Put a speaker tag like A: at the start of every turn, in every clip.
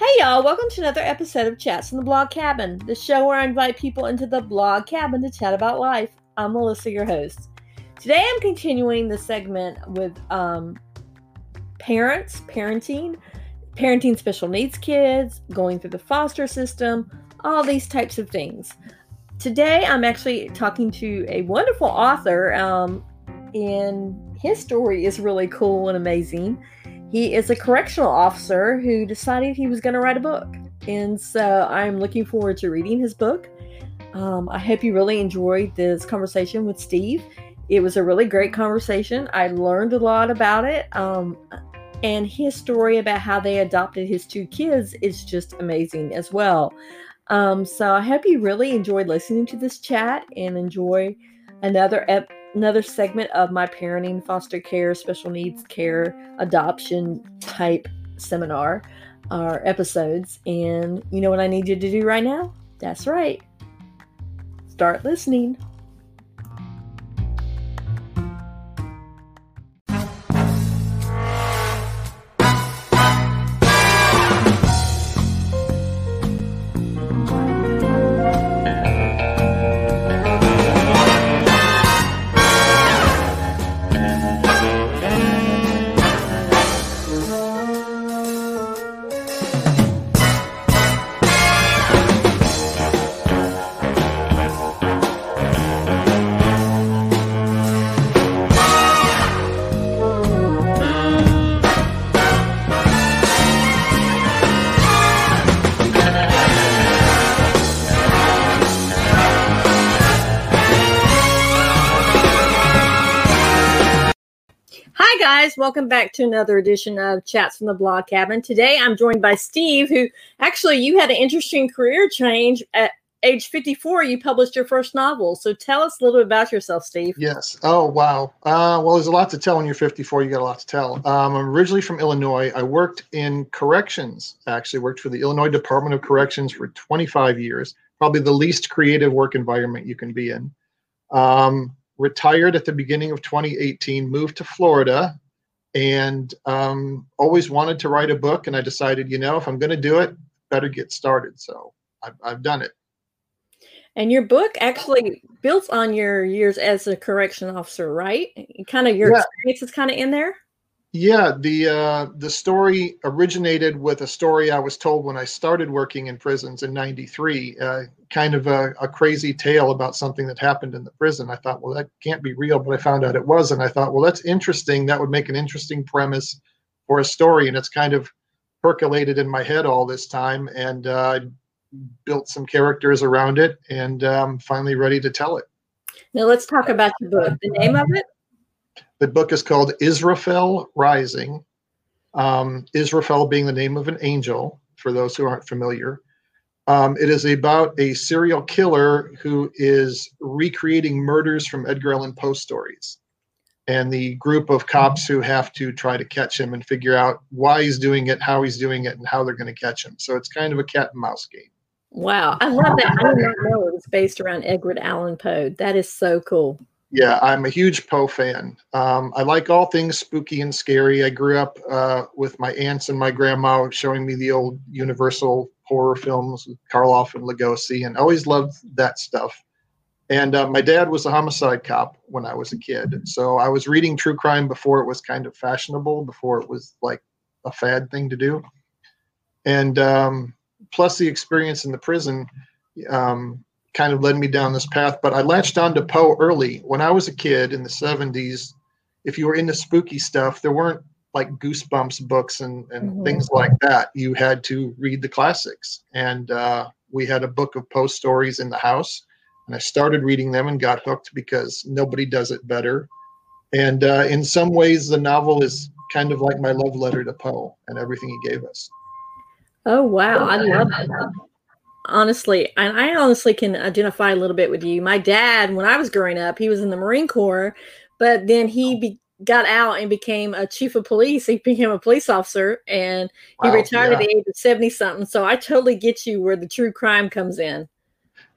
A: Hey y'all, welcome to another episode of Chats in the Blog Cabin, the show where I invite people into the blog cabin to chat about life. I'm Melissa, your host. Today I'm continuing the segment with um, parents, parenting, parenting special needs kids, going through the foster system, all these types of things. Today I'm actually talking to a wonderful author, um, and his story is really cool and amazing he is a correctional officer who decided he was going to write a book. And so I'm looking forward to reading his book. Um, I hope you really enjoyed this conversation with Steve. It was a really great conversation. I learned a lot about it. Um, and his story about how they adopted his two kids is just amazing as well. Um, so I hope you really enjoyed listening to this chat and enjoy another ep- another segment of my parenting, foster care, special needs care, adoption type seminar or episodes. And you know what I need you to do right now? That's right. Start listening. Guys. Welcome back to another edition of Chats from the Blog Cabin. Today I'm joined by Steve, who actually you had an interesting career change at age 54. You published your first novel. So tell us a little bit about yourself, Steve.
B: Yes. Oh, wow. Uh, well, there's a lot to tell when you're 54. You got a lot to tell. Um, I'm originally from Illinois. I worked in corrections, actually, worked for the Illinois Department of Corrections for 25 years, probably the least creative work environment you can be in. Um, retired at the beginning of 2018, moved to Florida, and um, always wanted to write a book. And I decided, you know, if I'm going to do it, better get started. So I've, I've done it.
A: And your book actually builds on your years as a correction officer, right? Kind of your yeah. is kind of in there.
B: Yeah, the uh, the story originated with a story I was told when I started working in prisons in '93. Uh, kind of a, a, crazy tale about something that happened in the prison. I thought, well, that can't be real, but I found out it was, and I thought, well, that's interesting. That would make an interesting premise for a story, and it's kind of percolated in my head all this time, and uh, built some characters around it, and um, finally ready to tell it.
A: Now let's talk about the book. The name of it.
B: The book is called Israfel Rising. Um, Israfel being the name of an angel, for those who aren't familiar. Um, it is about a serial killer who is recreating murders from Edgar Allan Poe stories. And the group of cops who have to try to catch him and figure out why he's doing it, how he's doing it, and how they're going to catch him. So it's kind of a cat and mouse game.
A: Wow. I love that. I did not know it was based around Edgar Allan Poe. That is so cool.
B: Yeah, I'm a huge Poe fan. Um, I like all things spooky and scary. I grew up uh, with my aunts and my grandma showing me the old Universal horror films with Karloff and Lugosi, and always loved that stuff. And uh, my dad was a homicide cop when I was a kid, so I was reading true crime before it was kind of fashionable, before it was like a fad thing to do. And um, plus the experience in the prison, um, kind of led me down this path. But I latched on to Poe early. When I was a kid in the 70s, if you were into spooky stuff, there weren't like Goosebumps books and, and mm-hmm. things like that. You had to read the classics. And uh, we had a book of Poe stories in the house. And I started reading them and got hooked because nobody does it better. And uh, in some ways, the novel is kind of like my love letter to Poe and everything he gave us.
A: Oh, wow. I love that honestly, and I honestly can identify a little bit with you. My dad, when I was growing up, he was in the Marine Corps, but then he be, got out and became a chief of police. He became a police officer and he wow, retired yeah. at the age of 70 something. So I totally get you where the true crime comes in.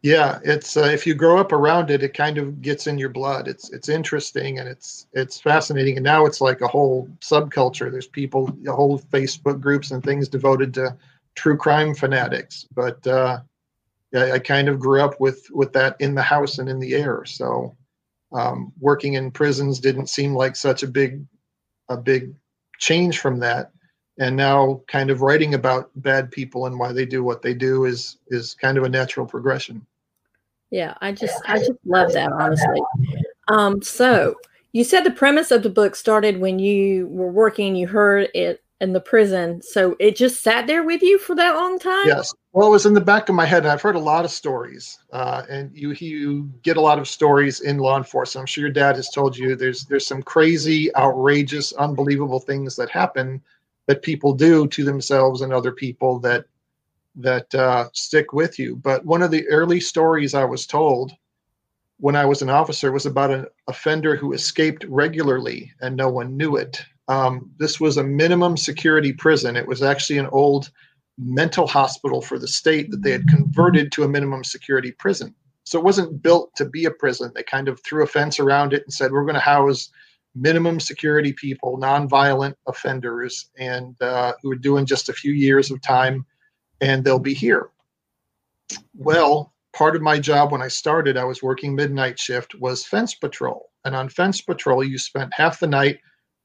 B: Yeah, it's uh, if you grow up around it, it kind of gets in your blood. It's it's interesting and it's it's fascinating. And now it's like a whole subculture. There's people, whole Facebook groups and things devoted to true crime fanatics, but uh, I, I kind of grew up with with that in the house and in the air. So um, working in prisons didn't seem like such a big a big change from that. And now kind of writing about bad people and why they do what they do is is kind of a natural progression.
A: Yeah i just i just love that honestly. Um so you said the premise of the book started when you were working you heard it in the prison so it just sat there with you for that long time
B: yes well it was in the back of my head and i've heard a lot of stories uh, and you you get a lot of stories in law enforcement i'm sure your dad has told you there's there's some crazy outrageous unbelievable things that happen that people do to themselves and other people that that uh, stick with you. But one of the early stories I was told when I was an officer was about an offender who escaped regularly and no one knew it. Um, this was a minimum security prison. It was actually an old mental hospital for the state that they had converted to a minimum security prison. So it wasn't built to be a prison. They kind of threw a fence around it and said, we're going to house minimum security people, nonviolent offenders, and uh, who are doing just a few years of time, and they'll be here. Well, part of my job when I started, I was working midnight shift, was fence patrol. And on fence patrol, you spent half the night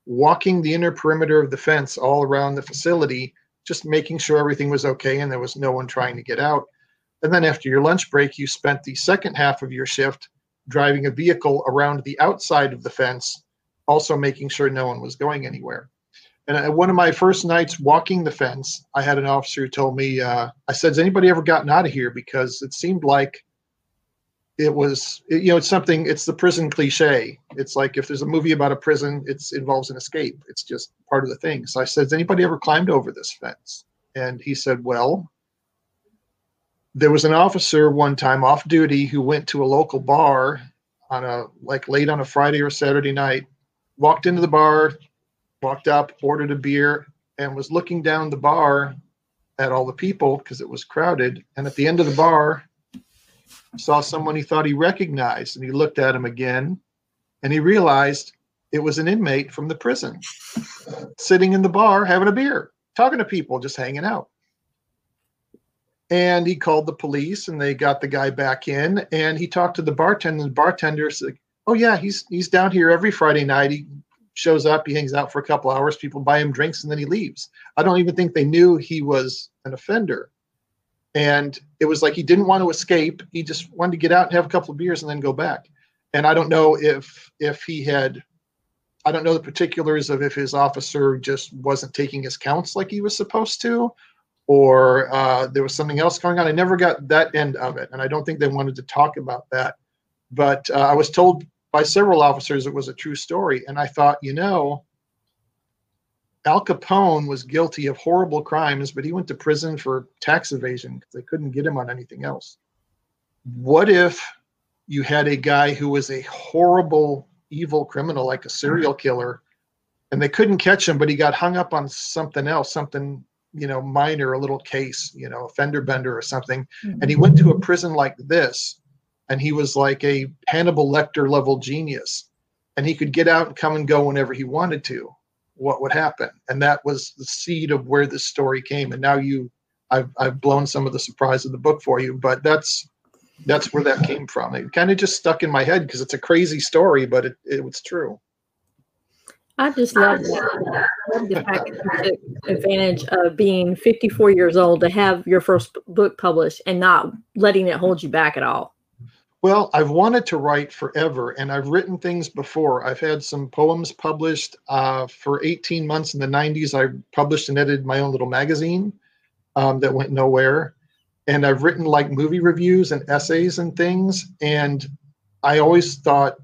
B: walking the inner perimeter of the fence all around the facility, just making sure everything was okay and there was no one trying to get out. And then after your lunch break, you spent the second half of your shift driving a vehicle around the outside of the fence also making sure no one was going anywhere. And one of my first nights walking the fence, I had an officer who told me, uh, I said, Has anybody ever gotten out of here? Because it seemed like it was, you know, it's something, it's the prison cliche. It's like if there's a movie about a prison, it involves an escape. It's just part of the thing. So I said, Has anybody ever climbed over this fence? And he said, Well, there was an officer one time off duty who went to a local bar on a like late on a Friday or Saturday night walked into the bar, walked up, ordered a beer, and was looking down the bar at all the people because it was crowded. And at the end of the bar, saw someone he thought he recognized, and he looked at him again, and he realized it was an inmate from the prison sitting in the bar having a beer, talking to people, just hanging out. And he called the police, and they got the guy back in, and he talked to the bartender. The bartender said, oh yeah, he's he's down here every Friday night. He shows up, he hangs out for a couple hours, people buy him drinks, and then he leaves. I don't even think they knew he was an offender. And it was like he didn't want to escape. He just wanted to get out and have a couple of beers and then go back. And I don't know if if he had I don't know the particulars of if his officer just wasn't taking his counts like he was supposed to, or uh, there was something else going on. I never got that end of it, and I don't think they wanted to talk about that. But uh, I was told by several officers it was a true story. And I thought, you know, Al Capone was guilty of horrible crimes, but he went to prison for tax evasion because they couldn't get him on anything else. What if you had a guy who was a horrible, evil criminal, like a serial killer, and they couldn't catch him, but he got hung up on something else, something you know minor, a little case, you know, a fender bender or something, mm-hmm. and he went to a prison like this and he was like a Hannibal Lecter level genius, and he could get out and come and go whenever he wanted to. What would happen? And that was the seed of where this story came. And now you, I've I've blown some of the surprise of the book for you, but that's that's where that came from. It kind of just stuck in my head because it's a crazy story, but it, it was true.
A: I just love. I love the fact that you took advantage of being 54 years old to have your first book published and not letting it hold you back at all.
B: Well, I've wanted to write forever, and I've written things before. I've had some poems published uh, for 18 months in the 90s. I published and edited my own little magazine um, that went nowhere. And I've written like movie reviews and essays and things. And I always thought,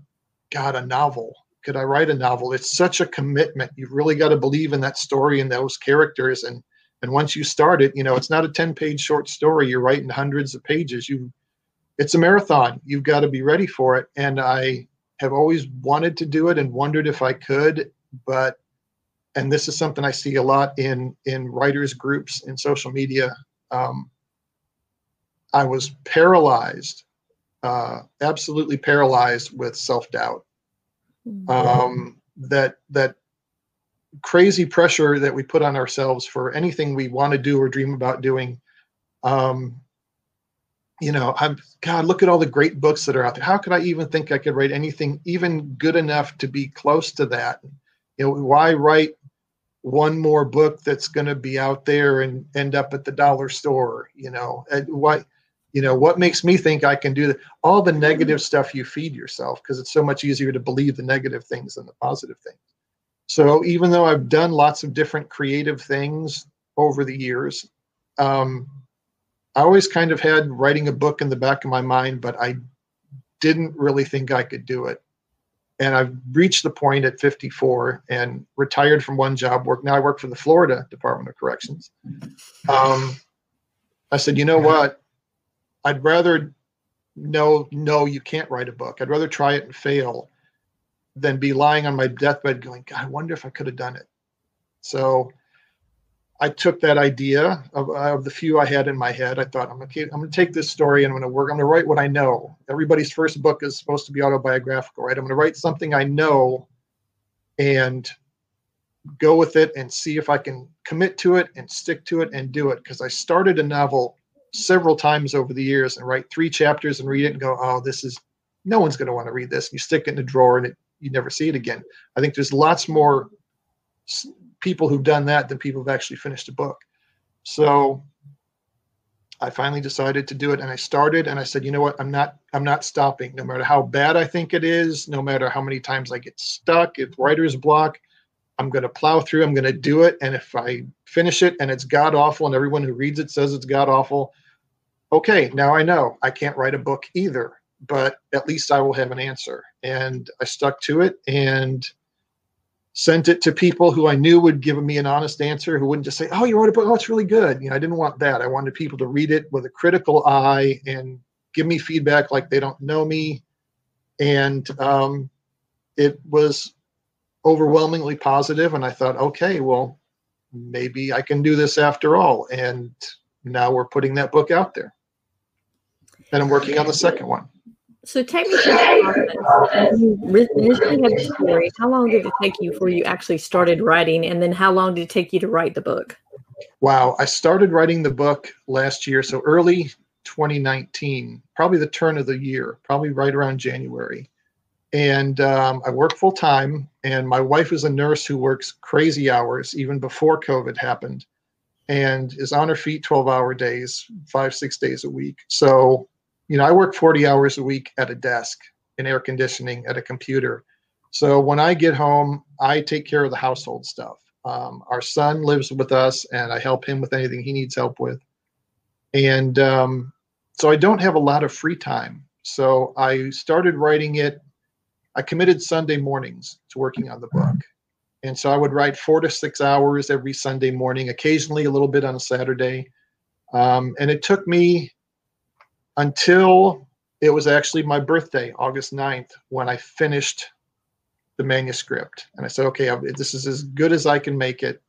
B: God, a novel. Could I write a novel? It's such a commitment. You've really got to believe in that story and those characters. And and once you start it, you know, it's not a 10 page short story. You're writing hundreds of pages. You it's a marathon. You've got to be ready for it. And I have always wanted to do it and wondered if I could, but and this is something I see a lot in in writers groups in social media. Um, I was paralyzed, uh, absolutely paralyzed with self doubt. Mm-hmm. Um, that that crazy pressure that we put on ourselves for anything we want to do or dream about doing. Um, you know, I'm God, look at all the great books that are out there. How could I even think I could write anything even good enough to be close to that? You know, why write one more book that's going to be out there and end up at the dollar store? You know, and what you know what makes me think i can do that all the negative stuff you feed yourself because it's so much easier to believe the negative things than the positive things so even though i've done lots of different creative things over the years um, i always kind of had writing a book in the back of my mind but i didn't really think i could do it and i've reached the point at 54 and retired from one job work now i work for the florida department of corrections um, i said you know what I'd rather know no you can't write a book. I'd rather try it and fail than be lying on my deathbed going, God, I wonder if I could have done it. So I took that idea of, of the few I had in my head. I thought, I'm gonna, I'm gonna take this story and I'm gonna work. I'm gonna write what I know. Everybody's first book is supposed to be autobiographical, right? I'm gonna write something I know and go with it and see if I can commit to it and stick to it and do it. Because I started a novel several times over the years and write three chapters and read it and go, oh, this is no one's going to want to read this. You stick it in a drawer and it, you never see it again. I think there's lots more people who've done that than people who've actually finished a book. So I finally decided to do it and I started and I said, you know what, I'm not I'm not stopping no matter how bad I think it is, no matter how many times I get stuck, if writer's block, I'm going to plow through, I'm going to do it and if I finish it and it's god awful and everyone who reads it says it's god awful, okay, now I know I can't write a book either, but at least I will have an answer. And I stuck to it and sent it to people who I knew would give me an honest answer, who wouldn't just say, "Oh, you wrote a book. Oh, it's really good." You know, I didn't want that. I wanted people to read it with a critical eye and give me feedback like they don't know me. And um, it was overwhelmingly positive, and I thought, okay, well, maybe I can do this after all. And now we're putting that book out there and I'm working on the second one.
A: So take me through the process. You initially had the story. How long did it take you before you actually started writing, and then how long did it take you to write the book?
B: Wow, I started writing the book last year, so early 2019, probably the turn of the year, probably right around January. And um, I work full time, and my wife is a nurse who works crazy hours even before COVID happened, and is on her feet 12 hour days, five six days a week. So you know, I work 40 hours a week at a desk in air conditioning at a computer. So when I get home, I take care of the household stuff. Um, our son lives with us, and I help him with anything he needs help with. And um, so I don't have a lot of free time. So I started writing it. I committed Sunday mornings to working on the book. And so I would write four to six hours every Sunday morning, occasionally a little bit on a Saturday. Um, and it took me until it was actually my birthday, August 9th, when I finished the manuscript. And I said, okay, this is as good as I can make it.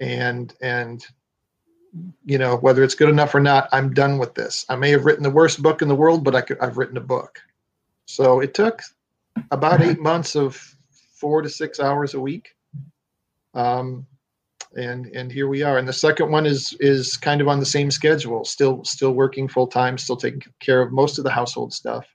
B: And, and, you know, whether it's good enough or not, I'm done with this. I may have written the worst book in the world, but I could, I've written a book. So it took about eight months of four to six hours a week. Um, and and here we are. And the second one is is kind of on the same schedule still still working full time still taking care of most of the household stuff.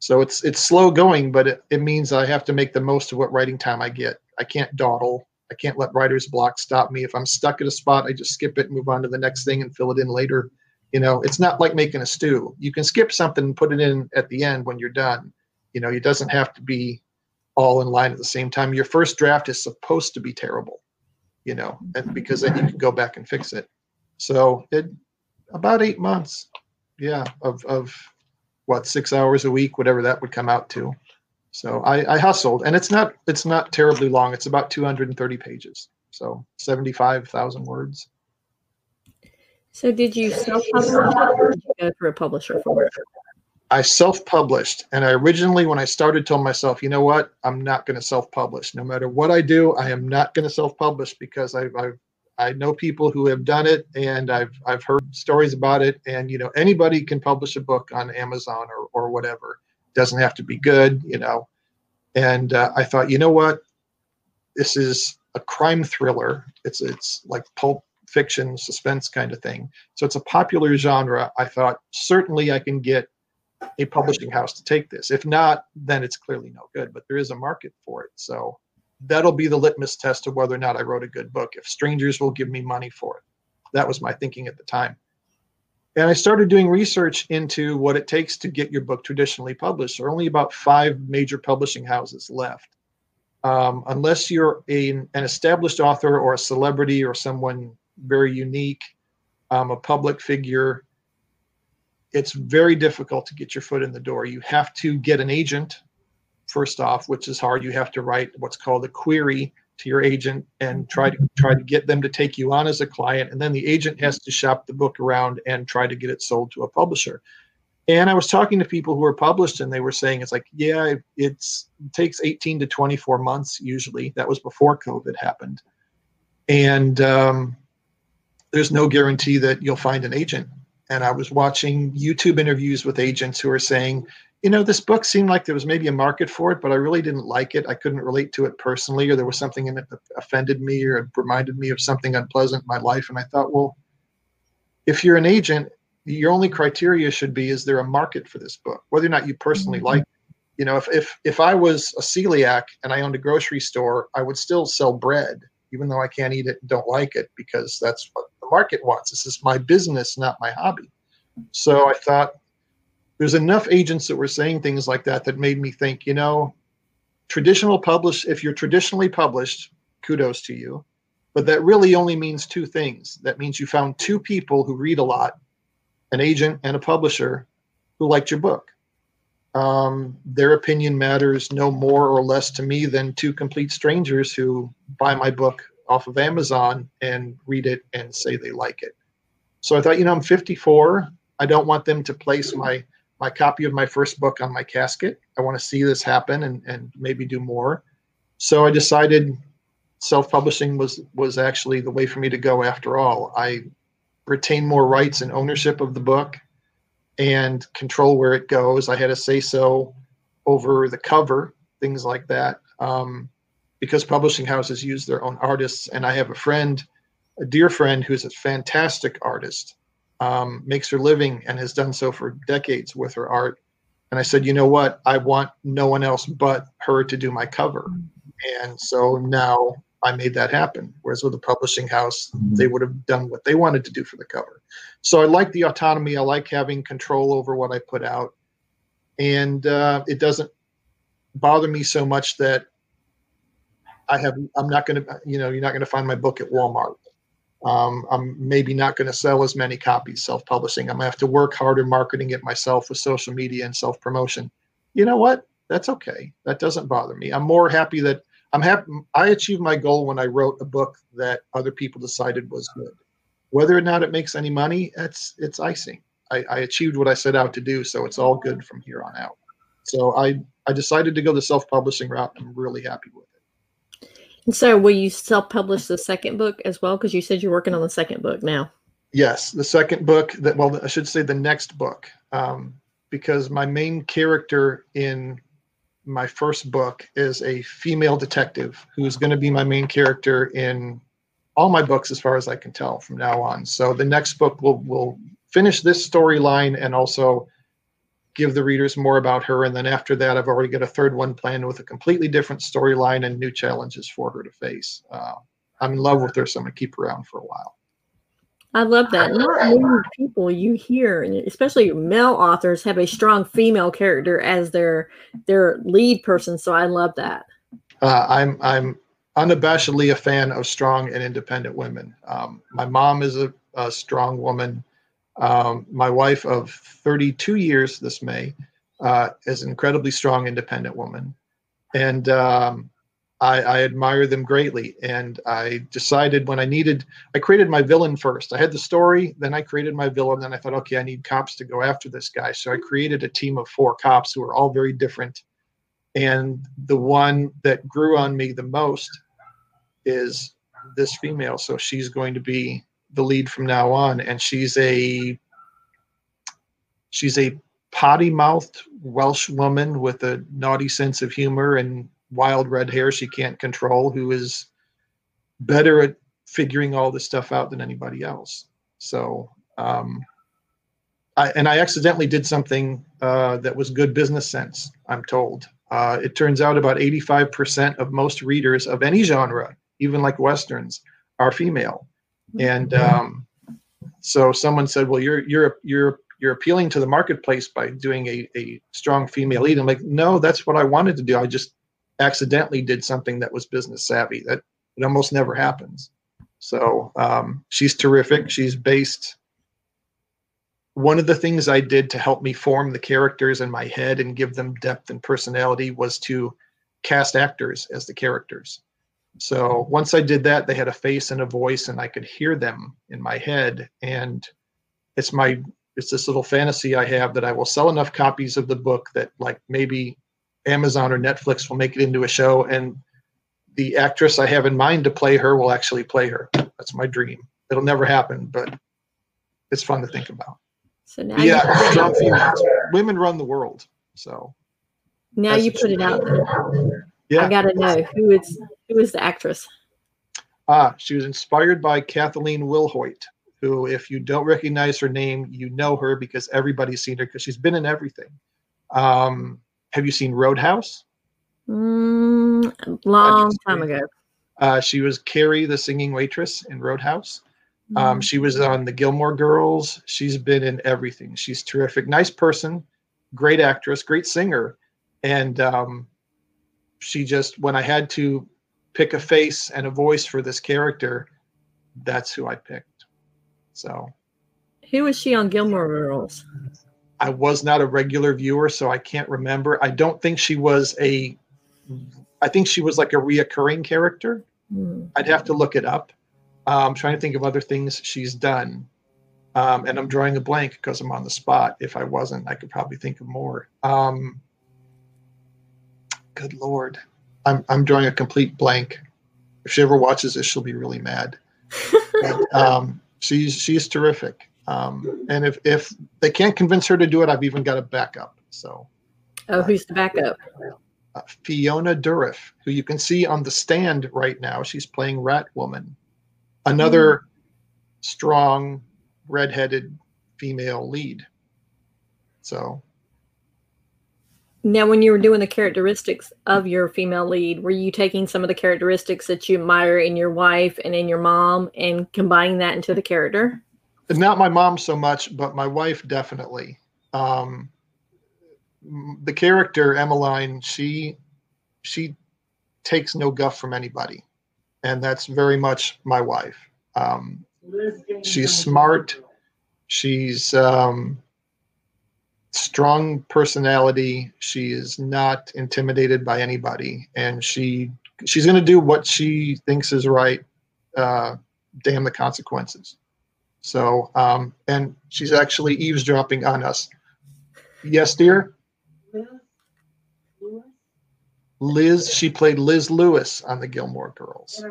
B: So it's it's slow going but it, it means i have to make the most of what writing time i get. I can't dawdle. I can't let writer's block stop me. If i'm stuck at a spot i just skip it move on to the next thing and fill it in later. You know it's not like making a stew. You can skip something and put it in at the end when you're done. You know it doesn't have to be all in line at the same time. Your first draft is supposed to be terrible you know, and mm-hmm. because then you can go back and fix it. So it about eight months, yeah, of of what six hours a week, whatever that would come out to. So I, I hustled, and it's not it's not terribly long. It's about 230 pages, so 75,000 words.
A: So did you self-publish or did you go through a publisher for it?
B: I self-published, and I originally, when I started, told myself, you know what, I'm not going to self-publish. No matter what I do, I am not going to self-publish because I've, I've I know people who have done it, and I've I've heard stories about it. And you know, anybody can publish a book on Amazon or or whatever. Doesn't have to be good, you know. And uh, I thought, you know what, this is a crime thriller. It's it's like pulp fiction, suspense kind of thing. So it's a popular genre. I thought certainly I can get a publishing house to take this. If not, then it's clearly no good. But there is a market for it. So that'll be the litmus test of whether or not I wrote a good book. If strangers will give me money for it. That was my thinking at the time. And I started doing research into what it takes to get your book traditionally published. There are only about five major publishing houses left. Um, unless you're a, an established author or a celebrity or someone very unique, um, a public figure, it's very difficult to get your foot in the door. You have to get an agent, first off, which is hard. You have to write what's called a query to your agent and try to try to get them to take you on as a client. And then the agent has to shop the book around and try to get it sold to a publisher. And i was talking to people who were published and they were saying it's like yeah it's it takes 18 to 24 months usually. That was before covid happened. And um, there's no guarantee that you'll find an agent and i was watching youtube interviews with agents who are saying you know, this book seemed like there was maybe a market for it, but I really didn't like it. I couldn't relate to it personally, or there was something in it that offended me or reminded me of something unpleasant in my life. And I thought, well, if you're an agent, your only criteria should be is there a market for this book, whether or not you personally mm-hmm. like it. You know, if, if if I was a celiac and I owned a grocery store, I would still sell bread, even though I can't eat it and don't like it, because that's what market wants. This is my business, not my hobby. So I thought, there's enough agents that were saying things like that that made me think, you know, traditional publish if you're traditionally published, kudos to you. But that really only means two things. That means you found two people who read a lot, an agent and a publisher who liked your book. Um, their opinion matters no more or less to me than two complete strangers who buy my book off of Amazon and read it and say they like it. So I thought, you know, I'm 54. I don't want them to place my my copy of my first book on my casket. I want to see this happen and, and maybe do more. So I decided self-publishing was was actually the way for me to go after all. I retain more rights and ownership of the book and control where it goes. I had a say so over the cover, things like that. Um, because publishing houses use their own artists. And I have a friend, a dear friend, who's a fantastic artist um, makes her living and has done so for decades with her art. And I said, you know what? I want no one else but her to do my cover. And so now I made that happen. Whereas with a publishing house, they would have done what they wanted to do for the cover. So I like the autonomy. I like having control over what I put out. And uh, it doesn't bother me so much that I have, I'm not going to, you know, you're not going to find my book at Walmart um, I'm maybe not going to sell as many copies self publishing. I'm going to have to work harder marketing it myself with social media and self promotion. You know what? That's okay. That doesn't bother me. I'm more happy that I'm happy. I achieved my goal when I wrote a book that other people decided was good. Whether or not it makes any money, it's it's icing. I, I achieved what I set out to do, so it's all good from here on out. So I I decided to go the self publishing route. I'm really happy with.
A: And so, will you self-publish the second book as well? Because you said you're working on the second book now.
B: Yes, the second book. That well, I should say the next book, um, because my main character in my first book is a female detective who's going to be my main character in all my books, as far as I can tell from now on. So the next book will will finish this storyline and also give the readers more about her. And then after that, I've already got a third one planned with a completely different storyline and new challenges for her to face. Uh, I'm in love with her, so I'm going to keep her around for a while.
A: I love that. Not many people you hear, especially male authors, have a strong female character as their their lead person. So I love that.
B: Uh, I'm I'm unabashedly a fan of strong and independent women. Um, my mom is a, a strong woman. Um, my wife of 32 years this May uh, is an incredibly strong, independent woman. And um, I, I, admire them greatly. And I decided when I needed, I created my villain first. I had the story, then I created my villain. Then I thought, okay, I need cops to go after this guy. So I created a team of four cops who are all very different. And the one that grew on me the most is this female. So she's going to be the lead from now on, and she's a she's a potty mouthed Welsh woman with a naughty sense of humor and wild red hair she can't control, who is better at figuring all this stuff out than anybody else. So, um, I, and I accidentally did something uh, that was good business sense. I'm told. Uh, it turns out about 85% of most readers of any genre, even like westerns, are female, and um, so someone said, "Well, you're you're you're you're appealing to the marketplace by doing a, a strong female lead." I'm like, "No, that's what I wanted to do. I just accidentally did something that was business savvy. That it almost never happens." So um, she's terrific. She's based. One of the things I did to help me form the characters in my head and give them depth and personality was to cast actors as the characters. So once I did that, they had a face and a voice, and I could hear them in my head. And it's my it's this little fantasy I have that I will sell enough copies of the book that like maybe Amazon or Netflix will make it into a show, and the actress I have in mind to play her will actually play her. That's my dream. It'll never happen, but it's fun to think about.
A: So now,
B: yeah, strong females. Women run the world. So
A: now you put it out there.
B: Yeah.
A: I got to know who is who is the actress.
B: Ah, she was inspired by Kathleen Wilhoite, who, if you don't recognize her name, you know her because everybody's seen her because she's been in everything. Um, have you seen Roadhouse?
A: Mm, long time ago.
B: Uh, she was Carrie, the singing waitress in Roadhouse. Um, she was on the Gilmore Girls. She's been in everything. She's terrific. Nice person, great actress, great singer. And um, she just, when I had to pick a face and a voice for this character, that's who I picked. So
A: Who was she on Gilmore Girls?
B: I was not a regular viewer, so I can't remember. I don't think she was a, I think she was like a reoccurring character.
A: Hmm.
B: I'd have to look it up. Uh, I'm trying to think of other things she's done. Um, and I'm drawing a blank because I'm on the spot. If I wasn't, I could probably think of more. Um, good Lord. I'm, I'm drawing a complete blank. If she ever watches this, she'll be really mad. But, um, she's, she's terrific. Um, and if, if they can't convince her to do it, I've even got a backup. So
A: Oh, who's the backup?
B: uh, Fiona Dourif, who you can see on the stand right now. She's playing Rat Woman, another strong, redheaded female lead. So
A: Now, when you were doing the characteristics of your female lead, were you taking some of the characteristics that you admire in your wife and in your mom and combining that into the character?
B: not my mom so much, but my wife definitely. Um, the character Emmeline, she she takes no guff from anybody, and that's very much my wife. Um, she's smart. She's um, strong personality. She is not intimidated by anybody, and she she's going to do what she thinks is right. Uh, damn the consequences. So, um, and she's actually eavesdropping on us. Yes, dear. Liz, she played Liz Lewis on the Gilmore Girls,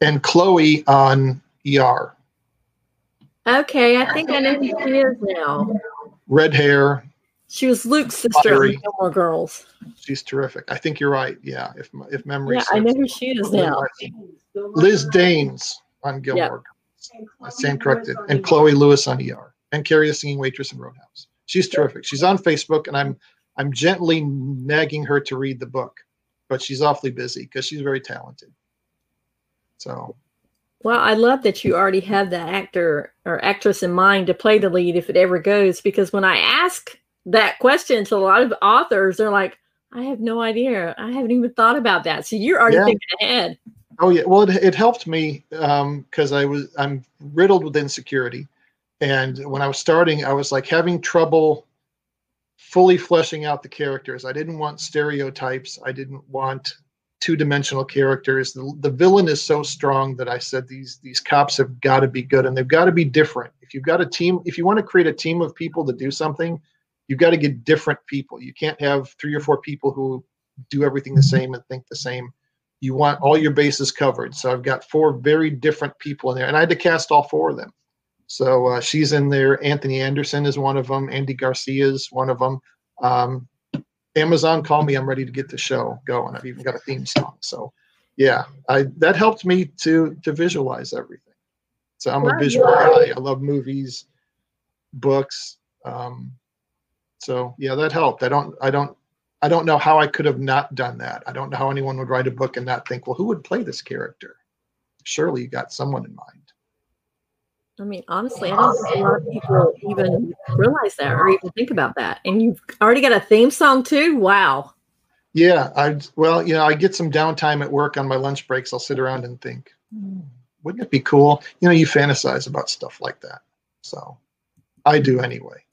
B: and Chloe on ER.
A: Okay, I think I know who she is now.
B: Red hair.
A: She was Luke's sister
B: Fiery.
A: the Gilmore Girls.
B: She's terrific. I think you're right. Yeah, if if memory.
A: Yeah, I know who she is now.
B: Liz Danes on Gilmore. Girls. I stand corrected. And Chloe Lewis on ER. And Carrie the Singing Waitress in Roadhouse. She's terrific. She's on Facebook, and I'm I'm gently nagging her to read the book, but she's awfully busy because she's very talented. So
A: Well, I love that you already have that actor or actress in mind to play the lead if it ever goes. Because when I ask that question to a lot of authors, they're like, I have no idea. I haven't even thought about that. So you're already
B: Yeah.
A: thinking ahead.
B: Oh yeah, well, it, it helped me um, because I was I'm riddled with insecurity, and when I was starting, I was like having trouble fully fleshing out the characters. I didn't want stereotypes. I didn't want two-dimensional characters. The, the villain is so strong that I said these these cops have got to be good and they've got to be different. If you've got a team, if you want to create a team of people to do something, you've got to get different people. You can't have three or four people who do everything the same and think the same you want all your bases covered. So I've got four very different people in there, and I had to cast all four of them. So uh, she's in there. Anthony Anderson is one of them. Andy Garcia is one of them. Um, Amazon, call me. I'm ready to get the show going. I've even got a theme song. So yeah, I that helped me to to visualize everything. So I'm a visual guy. I love movies, books. Um, so yeah, that helped. I don't I don't I don't know how I could have not done that. I don't know how anyone would write a book and not think, well, who would play this character? Surely you got someone in mind.
A: I mean, honestly, I don't think a lot of people even realize that or even think about that. And you've already got a theme song too. Wow.
B: Yeah, I well, you know, I get some downtime at work on my lunch breaks. I'll sit around and think, hmm, wouldn't it be cool? You know, you fantasize about stuff like that. So I do anyway.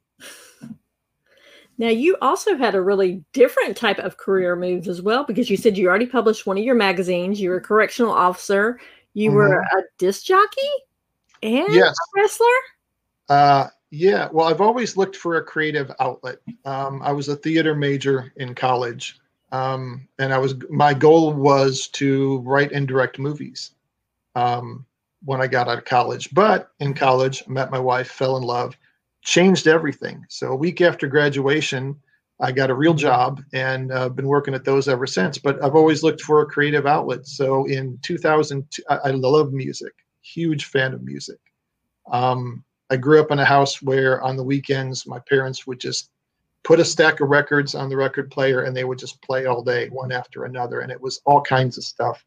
A: Now, you also had a really different type of career moves as well because you said you already published one of your magazines. You were a correctional officer. You mm-hmm. were a disc jockey and yes. wrestler.
B: Uh, yeah. Well, I've always looked for a creative outlet. Um, I was a theater major in college, um, and I was my goal was to write and direct movies um, when I got out of college. But in college, I met my wife, fell in love, changed everything. So a week after graduation, I got a real job and uh, been working at those ever since. But I've always looked for a creative outlet. So in 2000, I, I love music, huge fan of music. Um, I grew up in a house where on the weekends my parents would just put a stack of records on the record player and they would just play all day, one after another. And it was all kinds of stuff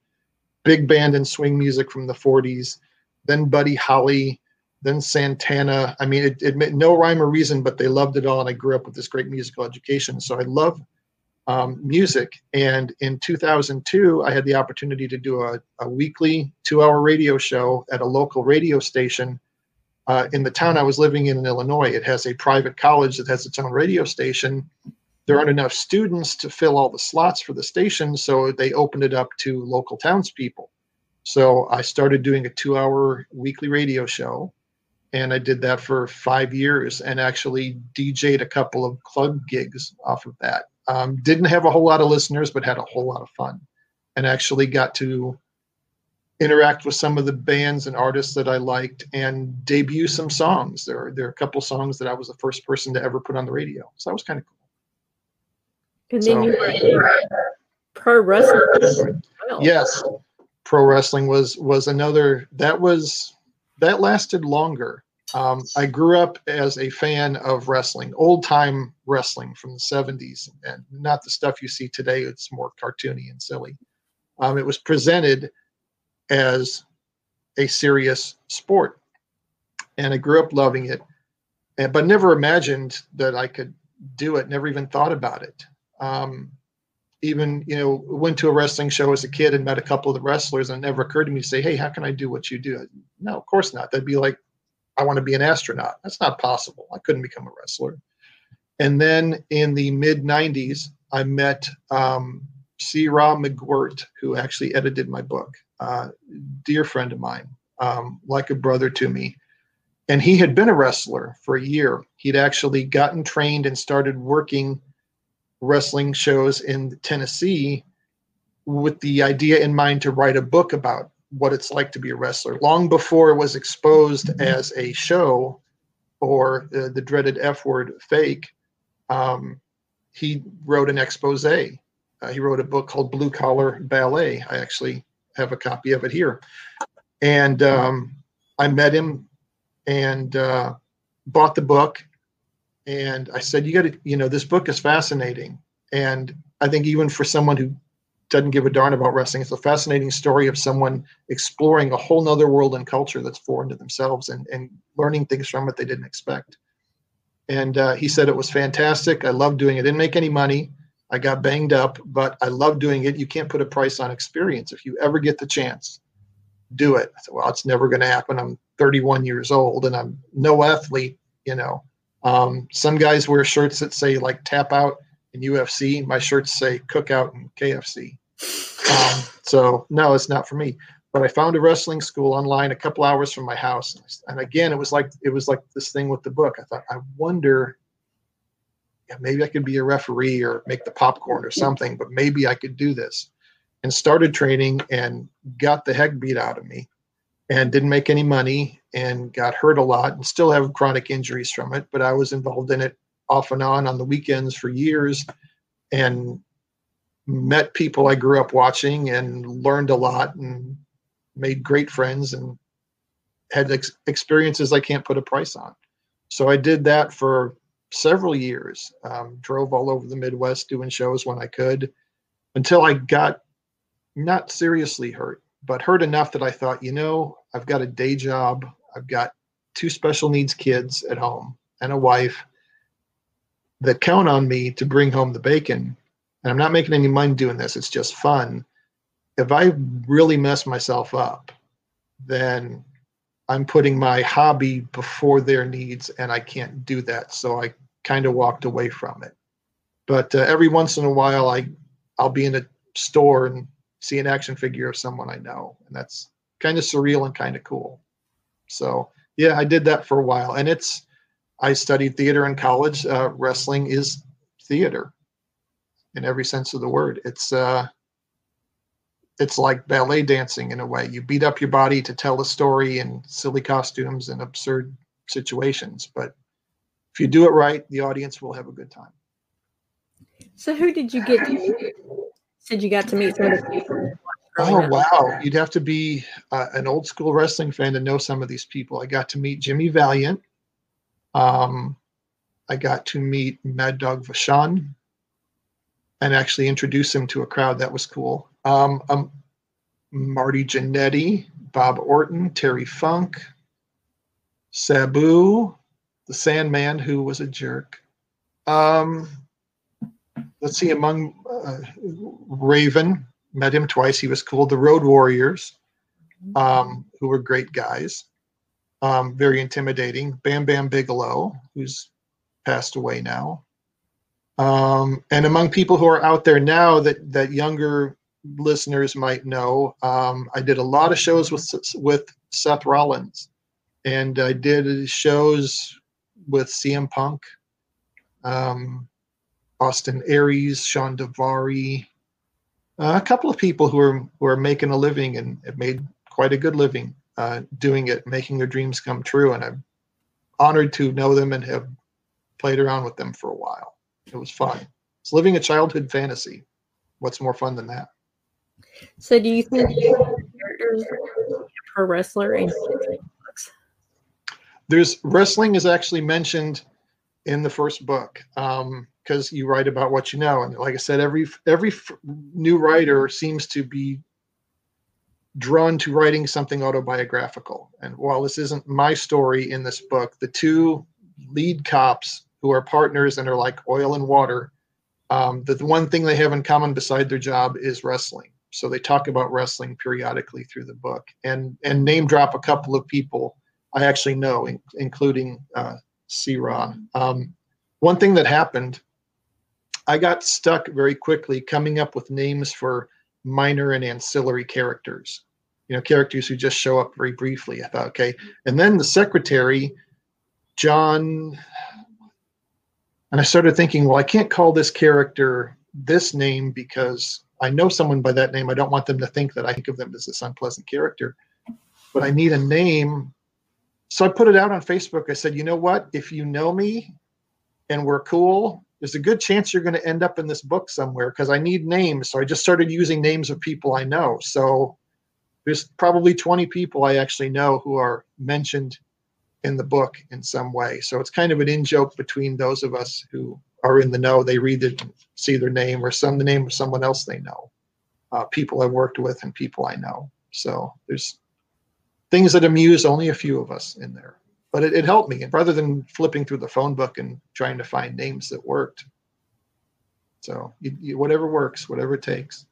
B: big band and swing music from the 40s, then Buddy Holly, then Santana. I mean, it, it no rhyme or reason, but they loved it all. And I grew up with this great musical education. So I love um, music. And in 2002, I had the opportunity to do a, a weekly two hour radio show at a local radio station uh, in the town I was living in in Illinois. It has a private college that has its own radio station. There aren't enough students to fill all the slots for the station, so they opened it up to local townspeople. So I started doing a two hour weekly radio show, and I did that for five years and actually DJ'd a couple of club gigs off of that. Um, didn't have a whole lot of listeners, but had a whole lot of fun and actually got to interact with some of the bands and artists that I liked and debut some songs. There are, there are a couple songs that I was the first person to ever put on the radio. So that was kind of cool.
A: And then so, you were pro wrestling.
B: Yes. Pro wrestling was was another that was that lasted longer. Um, I grew up as a fan of wrestling, old time wrestling from the 70s, and not the stuff you see today. It's more cartoony and silly. Um, it was presented as a serious sport. And I grew up loving it, and, but never imagined that I could do it, never even thought about it. Um, even, you know, went to a wrestling show as a kid and met a couple of the wrestlers, and it never occurred to me to say, hey, how can I do what you do? No, of course not. That'd be like, I want to be an astronaut. That's not possible. I couldn't become a wrestler. And then in the mid 90s, I met um, C. Ra McGirt, who actually edited my book uh, dear friend of mine, um, like a brother to me. And he had been a wrestler for a year. He'd actually gotten trained and started working wrestling shows in Tennessee with the idea in mind to write a book about what it's like to be a wrestler long before it was exposed as a show or the, the dreaded F word fake. Um, he wrote an expose. Uh, he wrote a book called Blue Collar Ballet. I actually have a copy of it here. And um, I met him and uh, bought the book. And I said, You got to, you know, this book is fascinating. And I think even for someone who doesn't give a darn about wrestling, it's a fascinating story of someone exploring a whole nother world and culture that's foreign to themselves and, and learning things from it they didn't expect. And uh, he said it was fantastic. I loved doing it. Didn't make any money. I got banged up, but I love doing it. You can't put a price on experience. If you ever get the chance, do it. I said, well, it's never going to happen. I'm 31 years old and I'm no athlete, you know. Um, some guys wear shirts that say like tap out in UFC. My shirts say cookout in KFC. Um, so no, it's not for me. But I found a wrestling school online a couple hours from my house, and again, it was like it was like this thing with the book. I thought, I wonder yeah, maybe I could be a referee or make the popcorn or something, but maybe I could do this. And started training and got the heck beat out of me and didn't make any money and got hurt a lot and still have chronic injuries from it. But I was involved in it off and on on the weekends for years. And met people I grew up watching and learned a lot and made great friends and had ex- experiences I can't put a price on. So I did that for several years. Um, drove all over the Midwest doing shows when I could until I got not seriously hurt, but hurt enough that I thought, you know, I've got a day job, I've got two special needs kids at home and a wife that count on me to bring home the bacon. And I'm not making any money doing this, it's just fun. If I really mess myself up, then I'm putting my hobby before their needs, and I can't do that. So I kind of walked away from it. But uh, every once in a while, I I'll be in a store and see an action figure of someone I know, and that's kind of surreal and kind of cool. So yeah, I did that for a while, and it's I studied theater in college. Uh, wrestling is theater in every sense of the word. It's uh, it's like ballet dancing in a way. You beat up your body to tell a story in silly costumes and absurd situations, but if you do it right, the audience will have a good time.
A: So, who did you get to meet? Said you got to meet some of the people.
B: Oh wow! You'd have to be uh, an old school wrestling fan to know some of these people. I got to meet Jimmy Valiant. Um, I got to meet Mad Dog Vachon and actually introduce him to a crowd. That was cool. Um, um, Marty Jannetty, Bob Orton, Terry Funk, Sabu, the Sandman, who was a jerk. Um, let's see, among uh, Raven, met him twice. He was cool. The Road Warriors, um, who were great guys, um, very intimidating. Bam Bam Bigelow, who's passed away now. Um, and among people who are out there now that that younger listeners might know, um, I did a lot of shows with with Seth Rollins, and I did shows with CM Punk, um, Austin Aries, Shawn Daivari, uh, a couple of people who are who are making a living and have made quite a good living uh, doing it, making their dreams come true. And I'm honored to know them and have played around with them for a while. It was fun. It's living a childhood fantasy. What's more fun than that?
A: So, do you think characters wrestler in
B: there's wrestling is actually mentioned in the first book because um, you write about what you know, and like I said, every every f- new writer seems to be drawn to writing something autobiographical. And while this isn't my story in this book, the two lead cops who are partners and are like oil and water, um, the, the one thing they have in common beside their job is wrestling. So they talk about wrestling periodically through the book and and name drop a couple of people I actually know, in, including uh, C-Ra. Um, one thing that happened, I got stuck very quickly coming up with names for minor and ancillary characters. You know, characters who just show up very briefly. I thought, okay. And then the secretary, John, and I started thinking, well, I can't call this character this name because I know someone by that name. I don't want them to think that I think of them as this unpleasant character. But I need a name so I put it out on Facebook. I said, you know what? If you know me and we're cool, there's a good chance you're going to end up in this book somewhere because I need names. So I just started using names of people I know. So there's probably 20 people I actually know who are mentioned in the book in some way. So it's kind of an in joke between those of us who are in the know. They read it, see their name, or some the name of someone else they know, uh, people I've worked with and people I know. So there's things that amuse only a few of us in there. But it, it helped me. And rather than flipping through the phone book and trying to find names that worked. So you, you, whatever works, whatever it takes.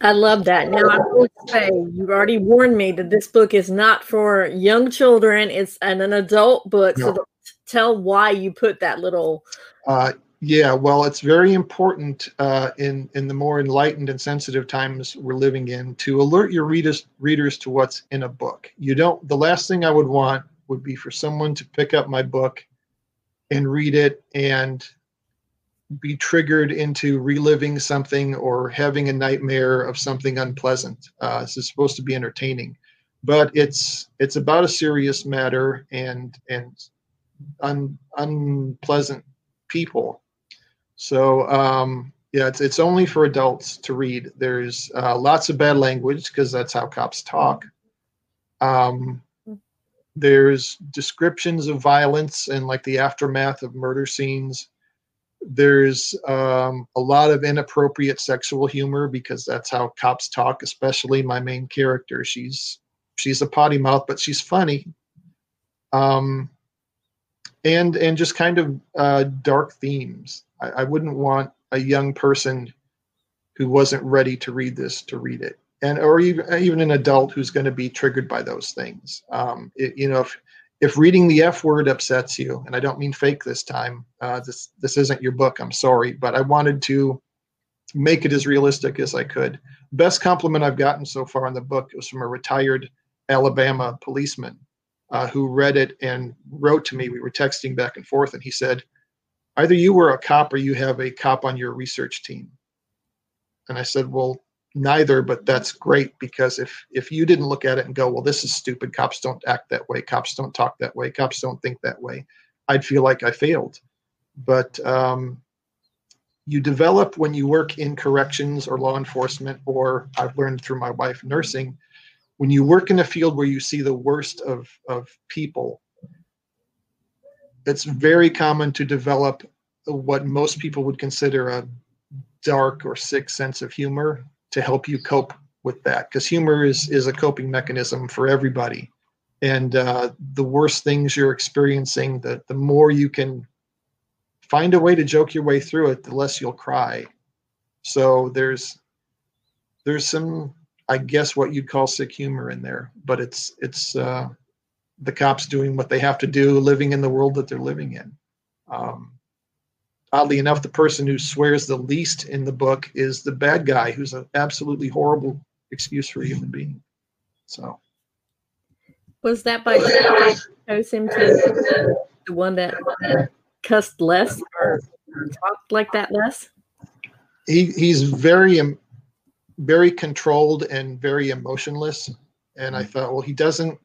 A: I love that. Now I will say you've already warned me that this book is not for young children. It's an, an adult book. No. So tell why you put that little.
B: Uh, yeah, well, it's very important uh, in in the more enlightened and sensitive times we're living in to alert your readers readers to what's in a book. You don't. The last thing I would want would be for someone to pick up my book and read it and be triggered into reliving something or having a nightmare of something unpleasant. Uh, this is supposed to be entertaining, but it's it's about a serious matter and and un, unpleasant people so um, Yeah, it's it's only for adults to read. There's uh, lots of bad language because that's how cops talk. Um, there's descriptions of violence and like the aftermath of murder scenes. There's um, a lot of inappropriate sexual humor because that's how cops talk. Especially my main character. She's she's a potty mouth, but she's funny. Um, and and just kind of uh, dark themes. I, I wouldn't want a young person who wasn't ready to read this to read it and or even even an adult who's going to be triggered by those things um, it, you know if if reading the f word upsets you and i don't mean fake this time uh, this this isn't your book i'm sorry but i wanted to make it as realistic as i could best compliment i've gotten so far in the book was from a retired alabama policeman uh, who read it and wrote to me we were texting back and forth and he said either you were a cop or you have a cop on your research team. And I said, well, neither, but that's great because if if you didn't look at it and go, well, this is stupid. Cops don't act that way. Cops don't talk that way. Cops don't think that way. I'd feel like I failed. But um, you develop when you work in corrections or law enforcement, or I've learned through my wife nursing, when you work in a field where you see the worst of of people it's very common to develop what most people would consider a dark or sick sense of humor to help you cope with that because humor is is a coping mechanism for everybody and uh, the worst things you're experiencing the the more you can find a way to joke your way through it the less you'll cry so there's there's some i guess what you'd call sick humor in there but it's it's uh, the cops doing what they have to do, living in the world that they're living in. Um, oddly enough, the person who swears the least in the book is the bad guy, who's an absolutely horrible excuse for a human being. So,
A: was that by chose him to the one that cussed less or talked like that less?
B: He he's very um, very controlled and very emotionless, and I thought, well, he doesn't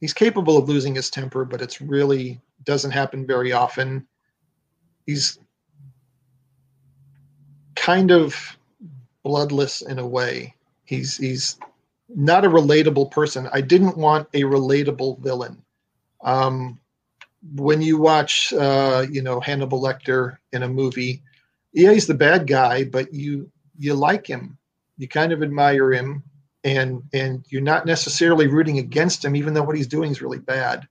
B: he's capable of losing his temper, but it's really doesn't happen very often. He's kind of bloodless in a way. He's he's not a relatable person. I didn't want a relatable villain. Um, when you watch, uh, you know, Hannibal Lecter in a movie, yeah, he's the bad guy, but you you like him. You kind of admire him and and you're not necessarily rooting against him, even though what he's doing is really bad.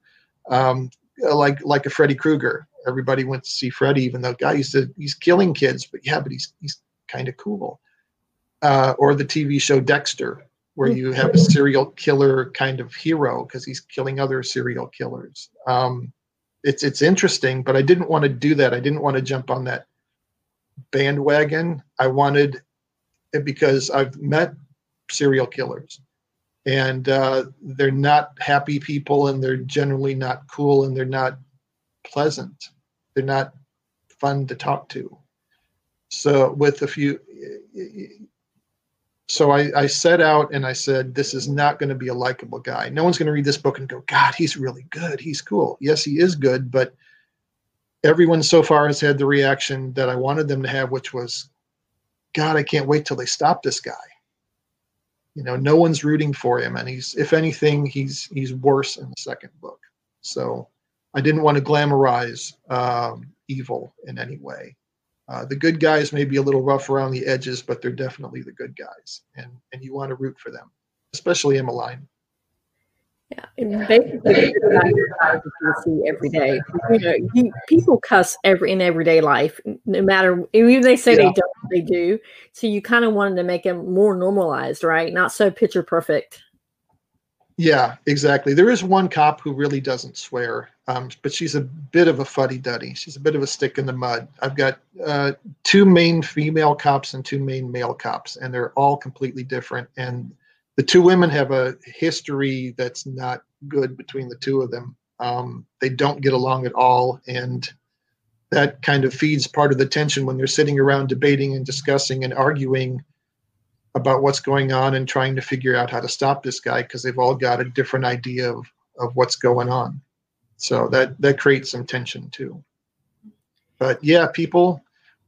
B: Um, like like a Freddy Krueger. Everybody went to see Freddy, even though guy used to he's killing kids, but yeah, but he's he's kind of cool. Uh, or the TV show Dexter, where you have a serial killer kind of hero because he's killing other serial killers. Um, it's it's interesting, but I didn't want to do that. I didn't want to jump on that bandwagon. I wanted it because I've met serial killers and uh, they're not happy people and they're generally not cool and they're not pleasant they're not fun to talk to. So with a few so I, I set out and i said this is not going to be a likable guy. No one's going to read this book and go god he's really good. He's cool. Yes he is good but everyone so far has had the reaction that i wanted them to have which was god i can't wait till they stop this guy. You know no one's rooting for him and he's if anything he's he's worse in the second book. So i didn't want to glamorize um, evil in any way uh, the good guys may be a little rough around the edges but they're definitely the good guys and and you want to root for them especially emmeline
A: yeah, and basically, you see every day. You know, you, people cuss every in everyday life, no matter even they say yeah. they don't, they do. So you kind of wanted to make them more normalized, right? Not so picture perfect.
B: Yeah, exactly. There is one cop who really doesn't swear, um, but she's a bit of a fuddy duddy. She's a bit of a stick in the mud. I've got uh, two main female cops and two main male cops, and they're all completely different. And the two women have a history that's not good between the two of them. Um, they don't get along at all, and that kind of feeds part of the tension when they're sitting around debating and discussing and arguing about what's going on and trying to figure out how to stop this guy because they've all got a different idea of, of what's going on. So that that creates some tension too. But yeah, people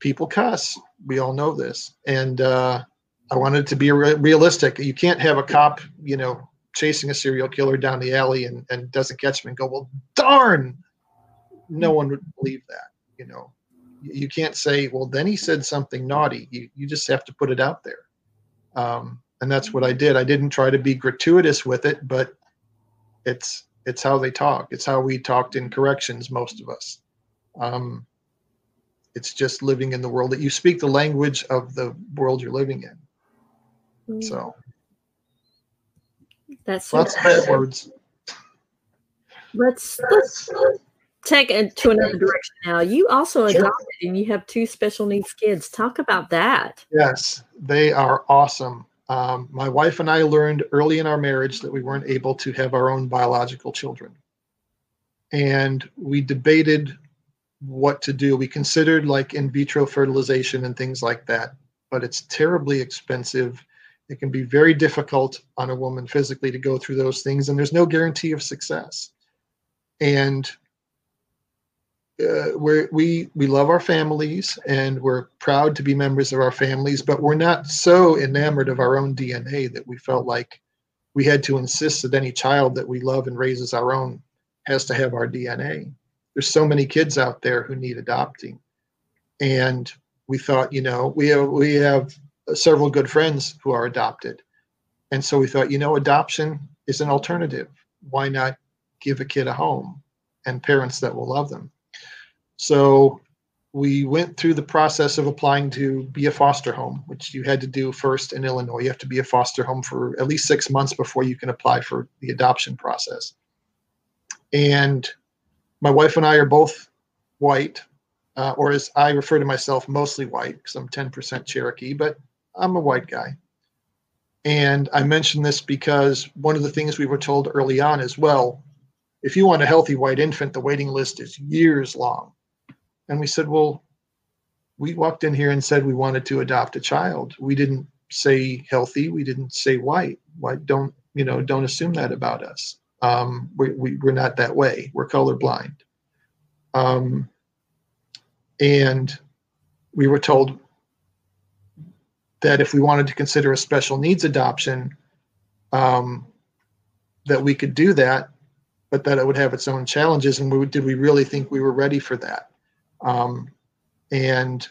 B: people cuss. we all know this. And uh, I wanted to be re- realistic. You can't have a cop, you know, chasing a serial killer down the alley and, and doesn't catch him and go, well, darn. No one would believe that, you know. You can't say, well, then he said something naughty. You, you just have to put it out there. Um, and that's what I did. I didn't try to be gratuitous with it, but it's it's how they talk. It's how we talked in corrections, most of us. Um, it's just living in the world that you speak the language of the world you're living in. Mm. So
A: that's
B: lots of bad words.
A: Let's let's take it to another direction now. You also sure. adopted and you have two special needs kids. Talk about that.
B: Yes, they are awesome. Um, my wife and I learned early in our marriage that we weren't able to have our own biological children. And we debated what to do. We considered like in vitro fertilization and things like that, but it's terribly expensive. It can be very difficult on a woman physically to go through those things, and there's no guarantee of success. And uh, we're, we we love our families and we're proud to be members of our families, but we're not so enamored of our own DNA that we felt like we had to insist that any child that we love and raises our own has to have our DNA. There's so many kids out there who need adopting, and we thought, you know, we have, we have several good friends who are adopted, and so we thought, you know, adoption is an alternative. Why not give a kid a home and parents that will love them? So we went through the process of applying to be a foster home, which you had to do first in Illinois. You have to be a foster home for at least six months before you can apply for the adoption process. And my wife and I are both white, uh, or as I refer to myself, mostly white because I'm 10% Cherokee, but I'm a white guy. And I mention this because one of the things we were told early on as well if you want a healthy white infant, the waiting list is years long. And we said, well, we walked in here and said we wanted to adopt a child. We didn't say healthy. We didn't say white. Why don't you know? Don't assume that about us. Um, we, we we're not that way. We're colorblind. Um, and we were told that if we wanted to consider a special needs adoption, um, that we could do that, but that it would have its own challenges. And we, did we really think we were ready for that? Um, and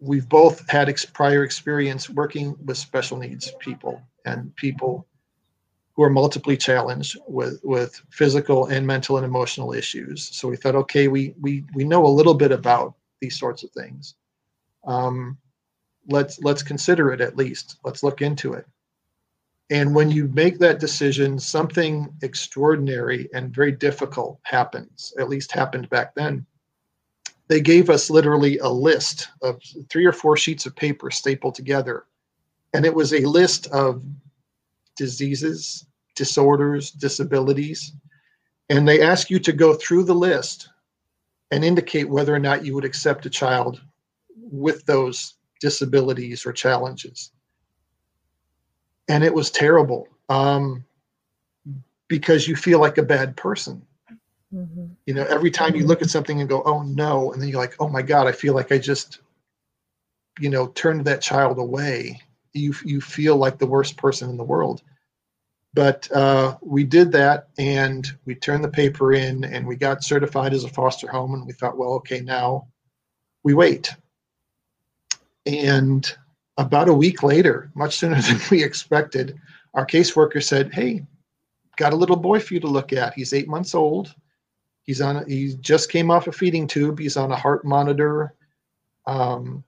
B: we've both had ex- prior experience working with special needs people and people who are multiply challenged with with physical and mental and emotional issues. So we thought, okay, we we we know a little bit about these sorts of things. Um, let's let's consider it at least. Let's look into it. And when you make that decision, something extraordinary and very difficult happens. At least happened back then they gave us literally a list of three or four sheets of paper stapled together. And it was a list of diseases, disorders, disabilities. And they ask you to go through the list and indicate whether or not you would accept a child with those disabilities or challenges. And it was terrible um, because you feel like a bad person Mm-hmm. You know, every time you look at something and go, oh no, and then you're like, oh my God, I feel like I just, you know, turned that child away. You you feel like the worst person in the world. But uh, we did that and we turned the paper in and we got certified as a foster home and we thought, well, okay, now we wait. And about a week later, much sooner than we expected, our caseworker said, Hey, got a little boy for you to look at. He's eight months old. He's on. He just came off a feeding tube. He's on a heart monitor. Um,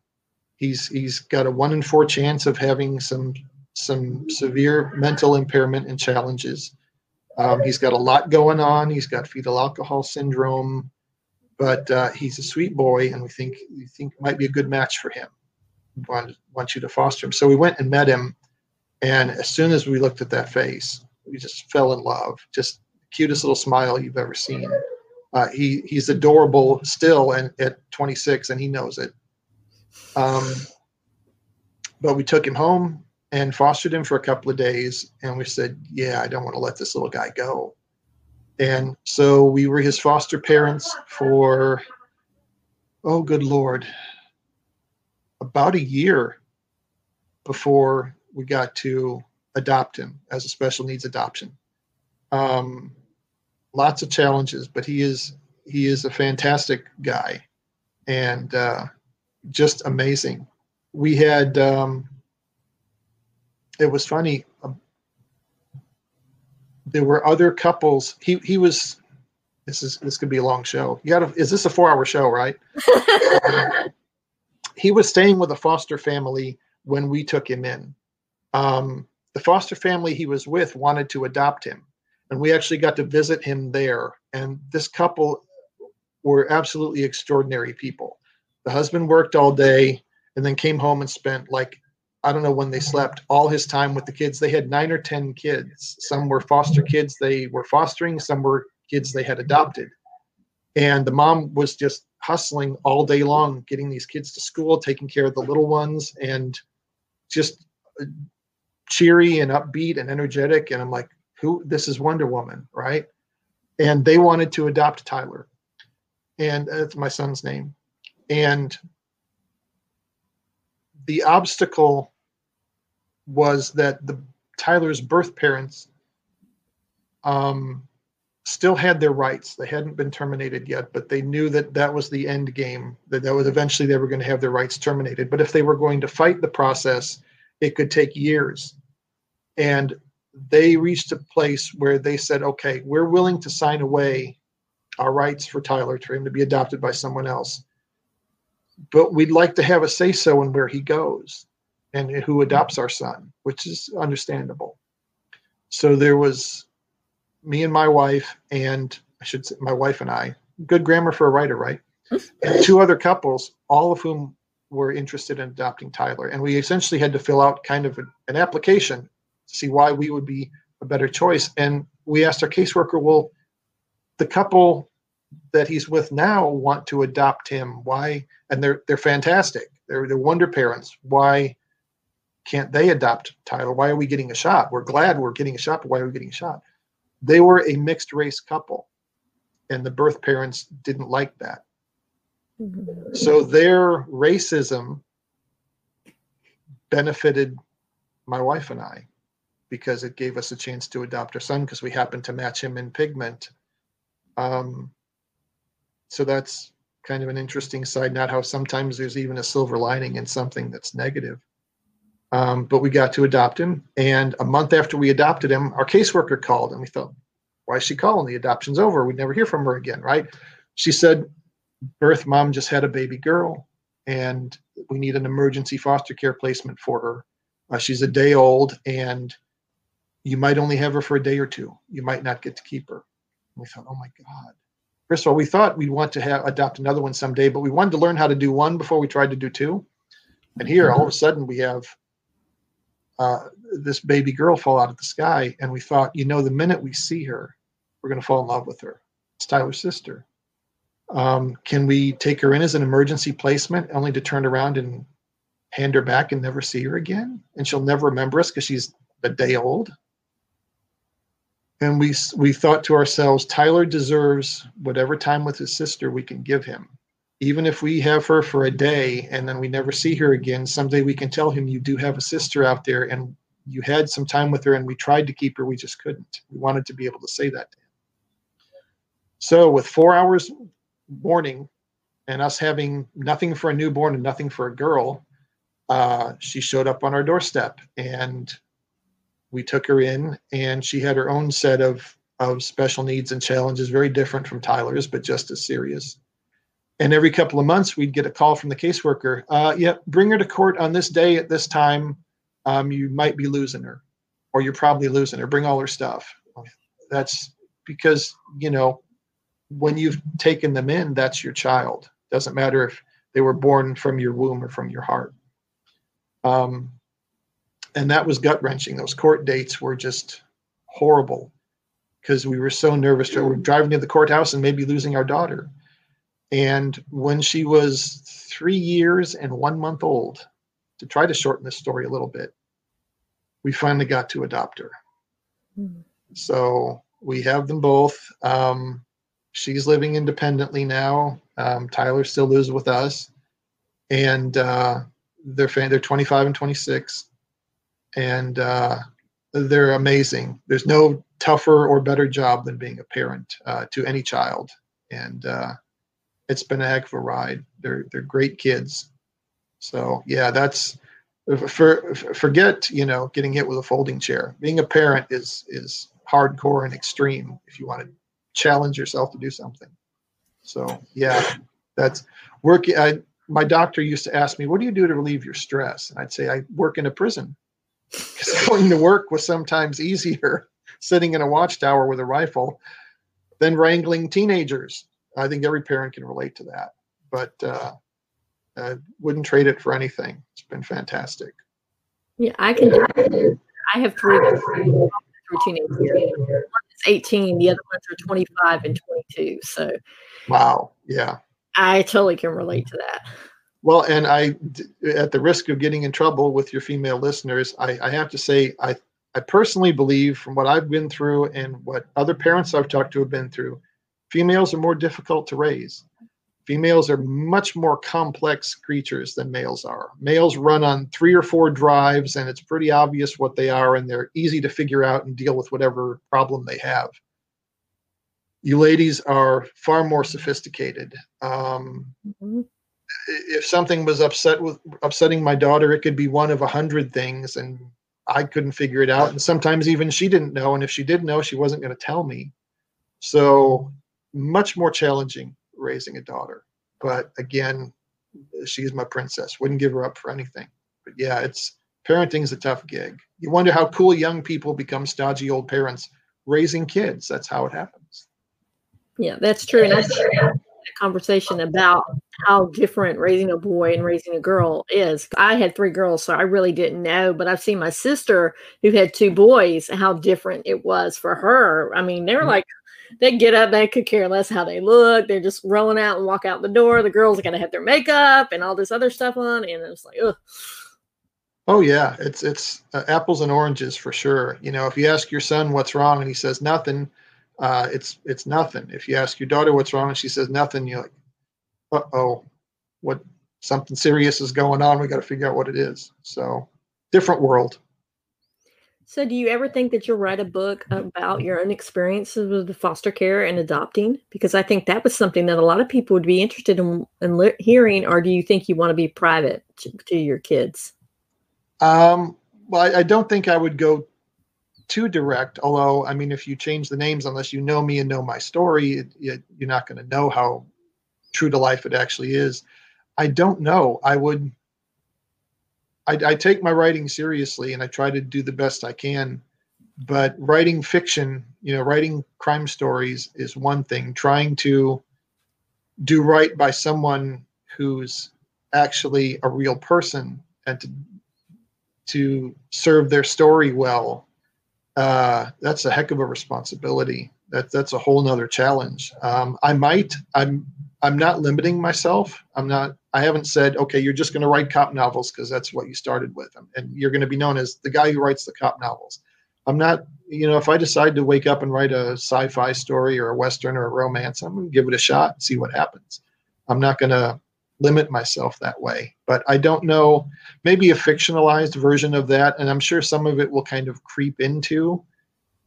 B: he's he's got a one in four chance of having some some severe mental impairment and challenges. Um, he's got a lot going on. He's got fetal alcohol syndrome, but uh, he's a sweet boy, and we think we think might be a good match for him. Want want you to foster him. So we went and met him, and as soon as we looked at that face, we just fell in love. Just cutest little smile you've ever seen. Uh, he he's adorable still, and at 26, and he knows it. Um, but we took him home and fostered him for a couple of days, and we said, "Yeah, I don't want to let this little guy go." And so we were his foster parents for, oh, good lord, about a year before we got to adopt him as a special needs adoption. Um, lots of challenges, but he is he is a fantastic guy and uh, just amazing. We had um, it was funny. Um, there were other couples. He he was. This is this could be a long show. You got to. Is this a four hour show? Right. he was staying with a foster family when we took him in. Um, the foster family he was with wanted to adopt him, and we actually got to visit him there. And this couple were absolutely extraordinary people. The husband worked all day and then came home and spent like I don't know when they slept all his time with the kids. They had nine or ten kids. Some were foster kids they were fostering, some were kids they had adopted. And the mom was just hustling all day long, getting these kids to school, taking care of the little ones, and just uh, cheery and upbeat and energetic. And I'm like, who? This is Wonder Woman, right? And they wanted to adopt Tyler, and that's my son's name. And the obstacle was that the Tyler's birth parents um, still had their rights. They hadn't been terminated yet, but they knew that that was the end game. That that was eventually they were going to have their rights terminated. But if they were going to fight the process, it could take years. And they reached a place where they said, "Okay, we're willing to sign away our rights for Tyler for him to be adopted by someone else, but we'd like to have a say so in where he goes." and who adopts our son, which is understandable. So there was me and my wife, and I should say my wife and I, good grammar for a writer, right? and two other couples, all of whom were interested in adopting Tyler. And we essentially had to fill out kind of an application to see why we would be a better choice. And we asked our caseworker, well, the couple that he's with now want to adopt him. Why? And they're they're fantastic. They're they're wonder parents. Why can't they adopt Tyler? Why are we getting a shot? We're glad we're getting a shot, but why are we getting a shot? They were a mixed race couple, and the birth parents didn't like that. Mm-hmm. So their racism benefited my wife and I because it gave us a chance to adopt our son because we happened to match him in pigment. Um, so that's kind of an interesting side, not how sometimes there's even a silver lining in something that's negative. Um, but we got to adopt him. And a month after we adopted him, our caseworker called and we thought, why is she calling? The adoption's over. We'd never hear from her again, right? She said, birth mom just had a baby girl and we need an emergency foster care placement for her. Uh, she's a day old and you might only have her for a day or two. You might not get to keep her. And we thought, oh my God. First of all, we thought we'd want to have adopt another one someday, but we wanted to learn how to do one before we tried to do two. And here, all of a sudden, we have uh, this baby girl fall out of the sky, and we thought, you know, the minute we see her, we're going to fall in love with her. It's Tyler's sister. Um, can we take her in as an emergency placement, only to turn around and hand her back and never see her again, and she'll never remember us because she's a day old? And we we thought to ourselves, Tyler deserves whatever time with his sister we can give him even if we have her for a day and then we never see her again, someday we can tell him you do have a sister out there and you had some time with her and we tried to keep her, we just couldn't. We wanted to be able to say that to him. So with four hours morning and us having nothing for a newborn and nothing for a girl, uh, she showed up on our doorstep and we took her in and she had her own set of of special needs and challenges, very different from Tyler's, but just as serious. And every couple of months we'd get a call from the caseworker uh, yeah bring her to court on this day at this time. Um, you might be losing her or you're probably losing her. Bring all her stuff. That's because you know when you've taken them in that's your child. Doesn't matter if they were born from your womb or from your heart. Um, and that was gut wrenching those court dates were just horrible because we were so nervous we were driving to the courthouse and maybe losing our daughter and when she was three years and one month old, to try to shorten this story a little bit, we finally got to adopt her. Mm-hmm. So we have them both. Um, she's living independently now. Um, Tyler still lives with us. And uh, they're fan, they're 25 and 26, and uh, they're amazing. There's no tougher or better job than being a parent uh, to any child, and uh, it's been a heck of a ride. They're they're great kids. So yeah, that's for forget you know getting hit with a folding chair. Being a parent is is hardcore and extreme if you want to challenge yourself to do something. So yeah, that's work. I, my doctor used to ask me, "What do you do to relieve your stress?" And I'd say, "I work in a prison." Because going to work was sometimes easier sitting in a watchtower with a rifle than wrangling teenagers. I think every parent can relate to that. But uh, I wouldn't trade it for anything. It's been fantastic.
A: Yeah, I can. I have three through teenage years. One is 18, the other ones are 25 and 22. So,
B: wow, yeah,
A: I totally can relate to that.
B: Well, and I, at the risk of getting in trouble with your female listeners, I, I have to say, I, I personally believe from what I've been through and what other parents I've talked to have been through, females are more difficult to raise. Females are much more complex creatures than males are. Males run on three or four drives, and it's pretty obvious what they are, and they're easy to figure out and deal with whatever problem they have. You ladies are far more sophisticated. Um, mm-hmm if something was upset with upsetting my daughter, it could be one of a hundred things, and I couldn't figure it out. And sometimes even she didn't know, and if she did know, she wasn't going to tell me. So much more challenging raising a daughter. But again, she's my princess. Wouldn't give her up for anything. But yeah, it's parenting is a tough gig. You wonder how cool young people become stodgy old parents raising kids. That's how it happens.
A: Yeah, that's true. And that's true conversation about how different raising a boy and raising a girl is. I had three girls, so I really didn't know, but I've seen my sister who had two boys, how different it was for her. I mean, they were mm-hmm. like, they get up, they could care less how they look. They're just rolling out and walk out the door. The girls are going to have their makeup and all this other stuff on. And it's like, ugh.
B: Oh yeah, it's it's uh, apples and oranges for sure. You know, if you ask your son what's wrong and he says nothing, uh, it's it's nothing. If you ask your daughter what's wrong and she says nothing, you're like, uh oh, what something serious is going on. We got to figure out what it is. So different world.
A: So, do you ever think that you'll write a book about your own experiences with the foster care and adopting? Because I think that was something that a lot of people would be interested in, in hearing. Or do you think you want to be private to, to your kids?
B: Um, well, I, I, don't think I would go too direct. Although, I mean, if you change the names, unless you know me and know my story, it, it, you're not going to know how true to life it actually is. I don't know. I would. I, I take my writing seriously, and I try to do the best I can. But writing fiction, you know, writing crime stories is one thing. Trying to do right by someone who's actually a real person and to to serve their story well uh, that's a heck of a responsibility. That that's a whole nother challenge. Um, I might. I'm. I'm not limiting myself. I'm not. I haven't said, okay, you're just going to write cop novels because that's what you started with, and you're going to be known as the guy who writes the cop novels. I'm not. You know, if I decide to wake up and write a sci-fi story or a western or a romance, I'm going to give it a shot and see what happens. I'm not going to limit myself that way. But I don't know, maybe a fictionalized version of that, and I'm sure some of it will kind of creep into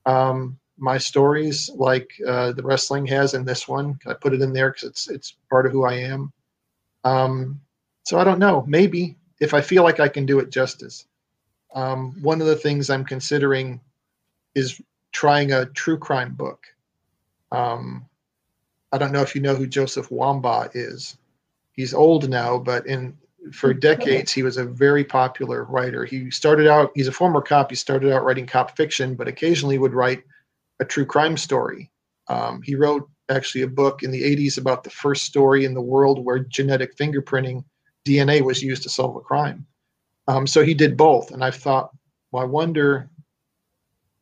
B: um, my stories, like uh, the wrestling has in this one. I put it in there because it's it's part of who I am. Um, so I don't know. Maybe if I feel like I can do it justice. Um, one of the things I'm considering is trying a true crime book. Um, I don't know if you know who Joseph Wambaugh is he's old now, but in for decades he was a very popular writer. He started out he's a former cop. He started out writing cop fiction, but occasionally would write a true crime story. Um, he wrote actually a book in the 80s about the first story in the world where genetic fingerprinting DNA was used to solve a crime. Um, so he did both, and I've thought, well, I wonder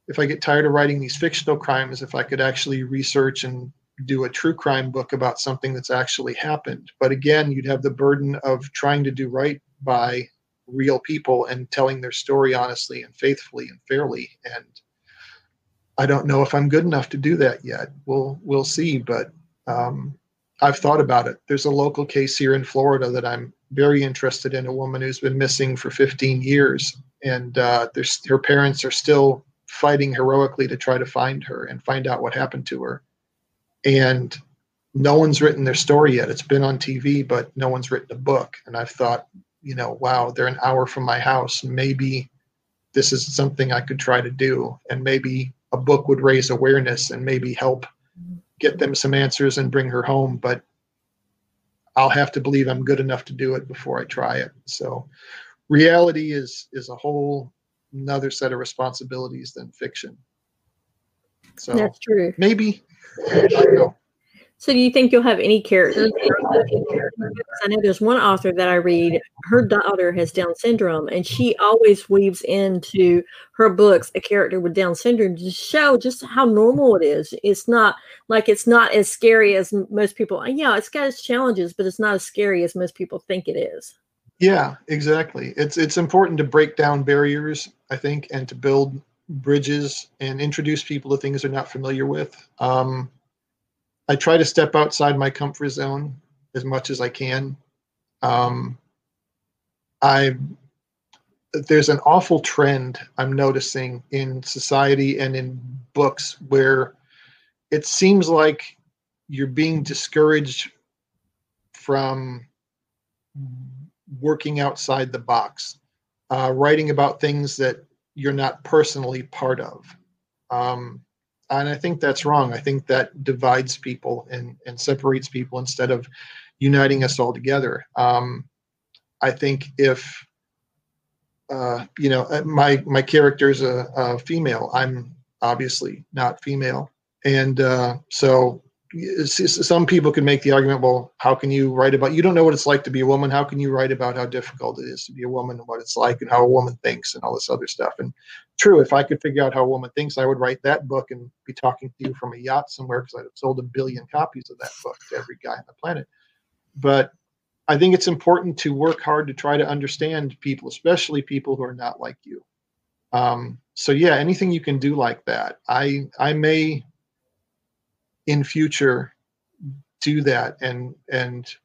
B: if I get tired of writing these fictional crimes, if I could actually research and do a true crime book about something that's actually happened. But again, you'd have the burden of trying to do right by real people and telling their story honestly and faithfully and fairly. And I don't know if I'm good enough to do that yet. We'll we'll see. But um, I've thought about it. There's a local case here in Florida that I'm very interested in. A woman who's been missing for 15 years, and uh, her parents are still fighting heroically to try to find her and find out what happened to her. And no one's written their story yet. It's been on TV, but no one's written a book. And I've thought, you know, wow, they're an hour from my house. Maybe this is something I could try to do, and maybe a book would raise awareness and maybe help get them some answers and bring her home. But I'll have to believe I'm good enough to do it before I try it. So reality is is a whole another set of responsibilities than fiction.
A: So that's true.
B: Maybe
A: so, do you think you'll have any characters? I know there's one author that I read. Her daughter has Down syndrome, and she always weaves into her books a character with Down syndrome to show just how normal it is. It's not like it's not as scary as most people. Yeah, it's got its challenges, but it's not as scary as most people think it is.
B: Yeah, exactly. It's it's important to break down barriers, I think, and to build bridges and introduce people to things they're not familiar with. Um, I try to step outside my comfort zone as much as I can. Um, I there's an awful trend I'm noticing in society and in books where it seems like you're being discouraged from working outside the box, uh, writing about things that you're not personally part of. Um, and I think that's wrong. I think that divides people and, and separates people instead of uniting us all together. Um, I think if uh, you know uh, my my character is a, a, female, I'm obviously not female, and uh, so some people can make the argument well how can you write about you don't know what it's like to be a woman. How can you write about how difficult it is to be a woman and what it's like and how a woman thinks and all this other stuff? And true if i could figure out how a woman thinks i would write that book and be talking to you from a yacht somewhere because i'd have sold a billion copies of that book to every guy on the planet. But i think it's important to work hard to try to understand people especially people who are not like you. Um, so yeah anything you can do like that i i may in future do that and and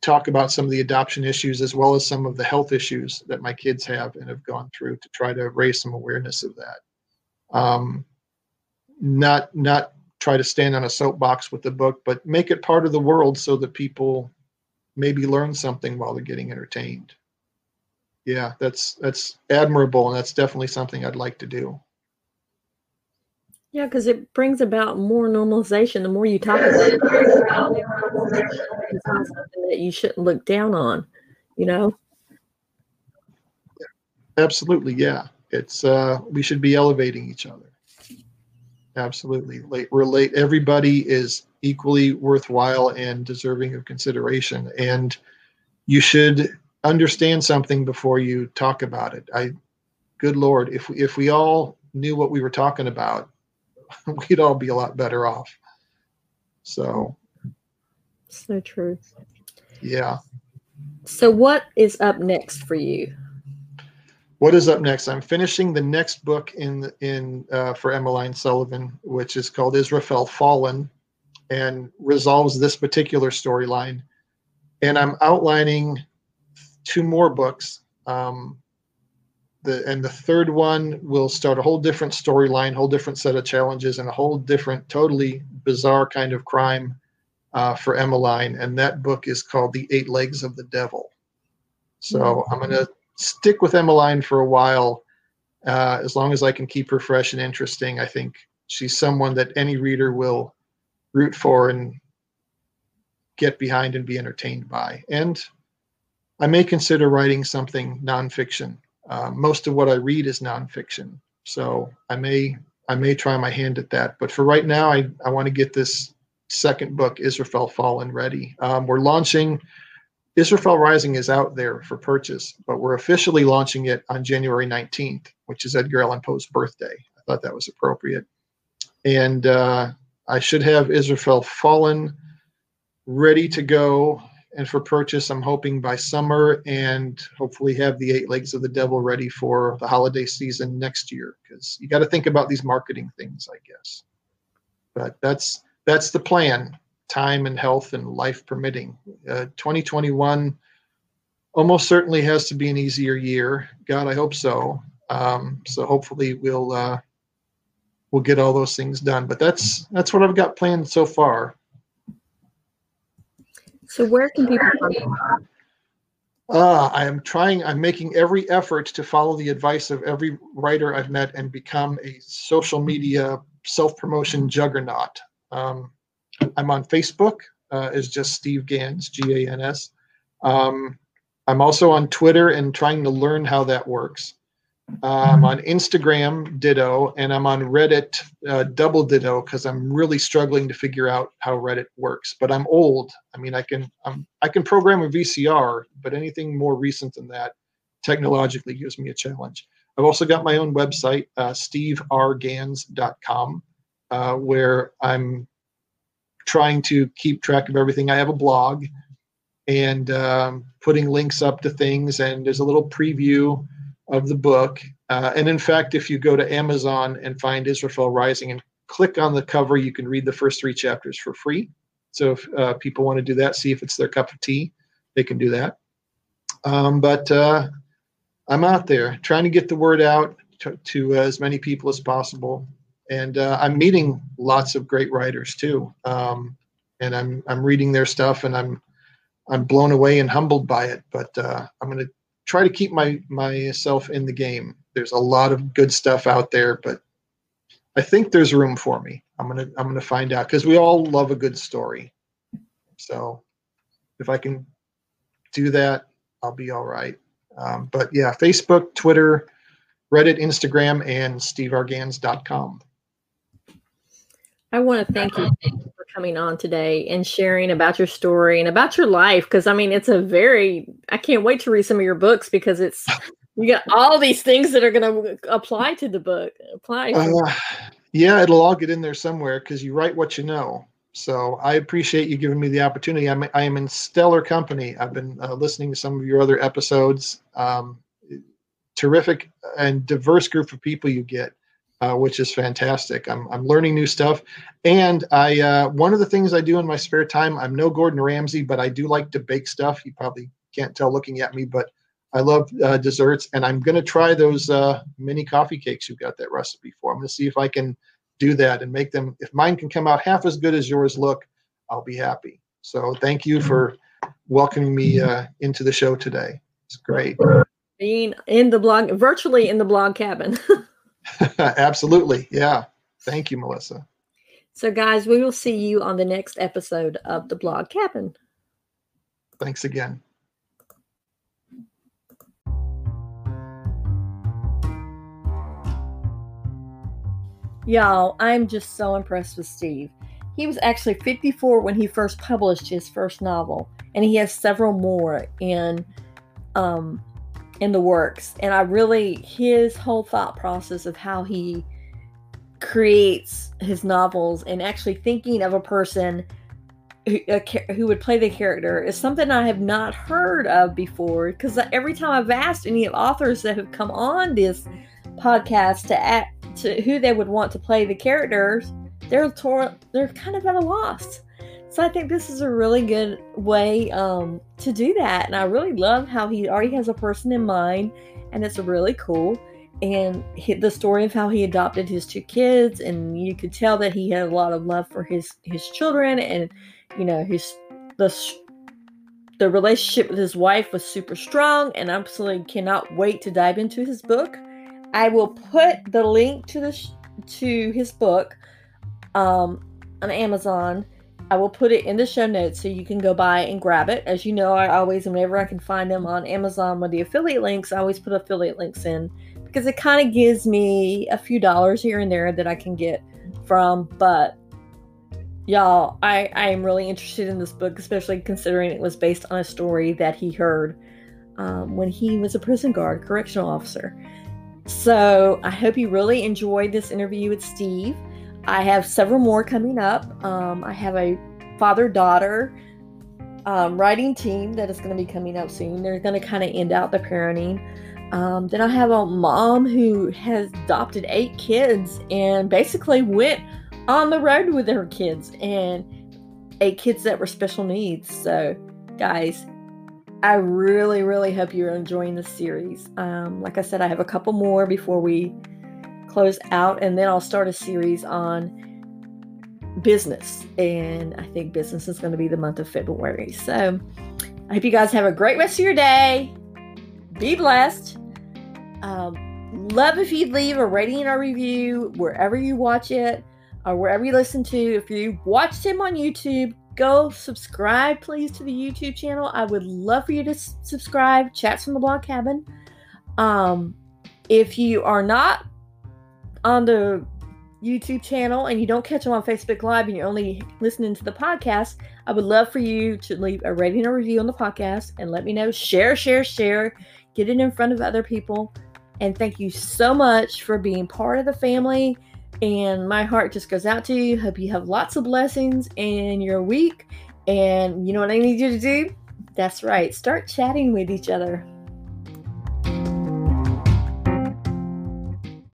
B: talk about some of the adoption issues as well as some of the health issues that my kids have and have gone through to try to raise some awareness of that. Um, not not try to stand on a soapbox with the book but make it part of the world so that people maybe learn something while they're getting entertained. Yeah that's that's admirable and that's definitely something i'd like to do
A: yeah, because it brings about more normalization. The more you talk about it, something that you shouldn't look down on, you know?
B: Absolutely, yeah. It's uh we should be elevating each other. Absolutely. Like relate everybody is equally worthwhile and deserving of consideration. And you should understand something before you talk about it. I good lord, if if we all knew what we were talking about, we'd all be a lot better off. So,
A: so true.
B: Yeah.
A: So, what is up next for you?
B: What is up next? I'm finishing the next book in in uh, for Emmeline Sullivan, which is called Israfel Fallen, and resolves this particular storyline. And I'm outlining two more books. Um, the and the third one will start a whole different storyline, whole different set of challenges, and a whole different, totally bizarre kind of crime uh, for Emmeline. And that book is called The Eight Legs of the Devil. So mm-hmm. I'm going to stick with Emmeline for a while, uh, as long as I can keep her fresh and interesting. I think she's someone that any reader will root for and get behind and be entertained by. And I may consider writing something nonfiction uh, most of what I read is nonfiction, so I may I may try my hand at that. But for right now, I I want to get this second book, Israfel Fallen, ready. Um, we're launching. Israfel Rising is out there for purchase, but we're officially launching it on January 19th, which is Edgar Allan Poe's birthday. I thought that was appropriate. And uh, I should have Israfel Fallen ready to go and for purchase, I'm hoping by summer and hopefully have the eight legs of the devil ready for the holiday season next year. Because you got to think about these marketing things, I guess. But that's that's the plan. time and health and life permitting. Uh, 2021 almost certainly has to be an easier year. God, I hope so. Um, so hopefully we'll uh, we'll get all those things done. But that's that's what I've got planned so far.
A: So where can people find you?
B: uh, I am trying, I'm making every effort to follow the advice of every writer I've met and become a social media self promotion juggernaut. Um, I'm on Facebook uh, as just Steve Gans, G A N S. Um, I'm also on Twitter and trying to learn how that works. I'm on Instagram, ditto, and I'm on Reddit, uh, double ditto, because I'm really struggling to figure out how Reddit works. But I'm old. I mean, I can I'm, I can program a VCR, but anything more recent than that technologically gives me a challenge. I've also got my own website, uh, stevergans.com, uh, where I'm trying to keep track of everything. I have a blog and um, putting links up to things, and there's a little preview of the book. Uh, and in fact, if you go to Amazon and find Israfel Rising and click on the cover, you can read the first three chapters for free. So if uh, people want to do that, see if it's their cup of tea, they can do that. Um, but uh, I'm out there trying to get the word out to, to as many people as possible. And uh, I'm meeting lots of great writers too. Um, and I'm, I'm reading their stuff and I'm, I'm blown away and humbled by it. But uh, I'm going to try to keep my myself in the game. There's a lot of good stuff out there, but I think there's room for me. I'm gonna I'm gonna find out because we all love a good story. So if I can do that, I'll be all right. Um, but yeah, Facebook, Twitter, Reddit, Instagram, and stevergans.com.
A: I want to thank you coming on today and sharing about your story and about your life. Because I mean, it's a very, I can't wait to read some of your books because it's, you got all these things that are going to apply to the book. Apply.
B: Uh, yeah, it'll all get in there somewhere because you write what you know. So I appreciate you giving me the opportunity. I'm, I am in stellar company. I've been uh, listening to some of your other episodes. Um, terrific and diverse group of people you get uh, which is fantastic. I'm, I'm learning new stuff. And I uh, one of the things I do in my spare time, I'm no Gordon Ramsay, but I do like to bake stuff. You probably can't tell looking at me, but I love uh, desserts. And I'm going to try those uh, mini coffee cakes you've got that recipe for. I'm going to see if I can do that and make them. If mine can come out half as good as yours look, I'll be happy. So thank you for welcoming me uh, into the show today. It's great.
A: Being in the blog, virtually in the blog cabin.
B: Absolutely. Yeah. Thank you, Melissa.
A: So, guys, we will see you on the next episode of the Blog Cabin.
B: Thanks again.
A: Y'all, I'm just so impressed with Steve. He was actually 54 when he first published his first novel, and he has several more in um, in the works. And I really, his whole thought process of how he creates his novels and actually thinking of a person who, a, who would play the character is something I have not heard of before. Because every time I've asked any of authors that have come on this podcast to act, to who they would want to play the characters, they're tor- they're kind of at a loss. So I think this is a really good way um, to do that. And I really love how he already has a person in mind, and it's really cool. And he, the story of how he adopted his two kids, and you could tell that he had a lot of love for his his children, and you know his the the relationship with his wife was super strong, and I absolutely cannot wait to dive into his book. I will put the link to the to his book um, on Amazon I will put it in the show notes so you can go by and grab it. As you know, I always, whenever I can find them on Amazon with the affiliate links, I always put affiliate links in because it kind of gives me a few dollars here and there that I can get from. But y'all, I, I am really interested in this book, especially considering it was based on a story that he heard um, when he was a prison guard, correctional officer. So I hope you really enjoyed this interview with Steve. I have several more coming up. Um, I have a father daughter um, writing team that is going to be coming up soon. They're going to kind of end out the parenting. Um, then I have a mom who has adopted eight kids and basically went on the road with her kids. And eight kids that were special needs. So, guys, I really, really hope you're enjoying this series. Um, like I said, I have a couple more before we close out, and then I'll start a series on business. And I think business is going to be the month of February. So I hope you guys have a great rest of your day. Be blessed. Um, love if you'd leave a rating or review wherever you watch it or wherever you listen to. If you watched him on YouTube, go subscribe, please, to the YouTube channel. I would love for you to subscribe. Chats from the Blog Cabin. Um, if you are not on the YouTube channel and you don't catch them on Facebook Live and you're only listening to the podcast, I would love for you to leave a rating or review on the podcast and let me know. Share, share, share. Get it in front of other people. And thank you so much for being part of the family. And my heart just goes out to you. Hope you have lots of blessings in your week. And you know what I need you to do? That's right. Start chatting with each other.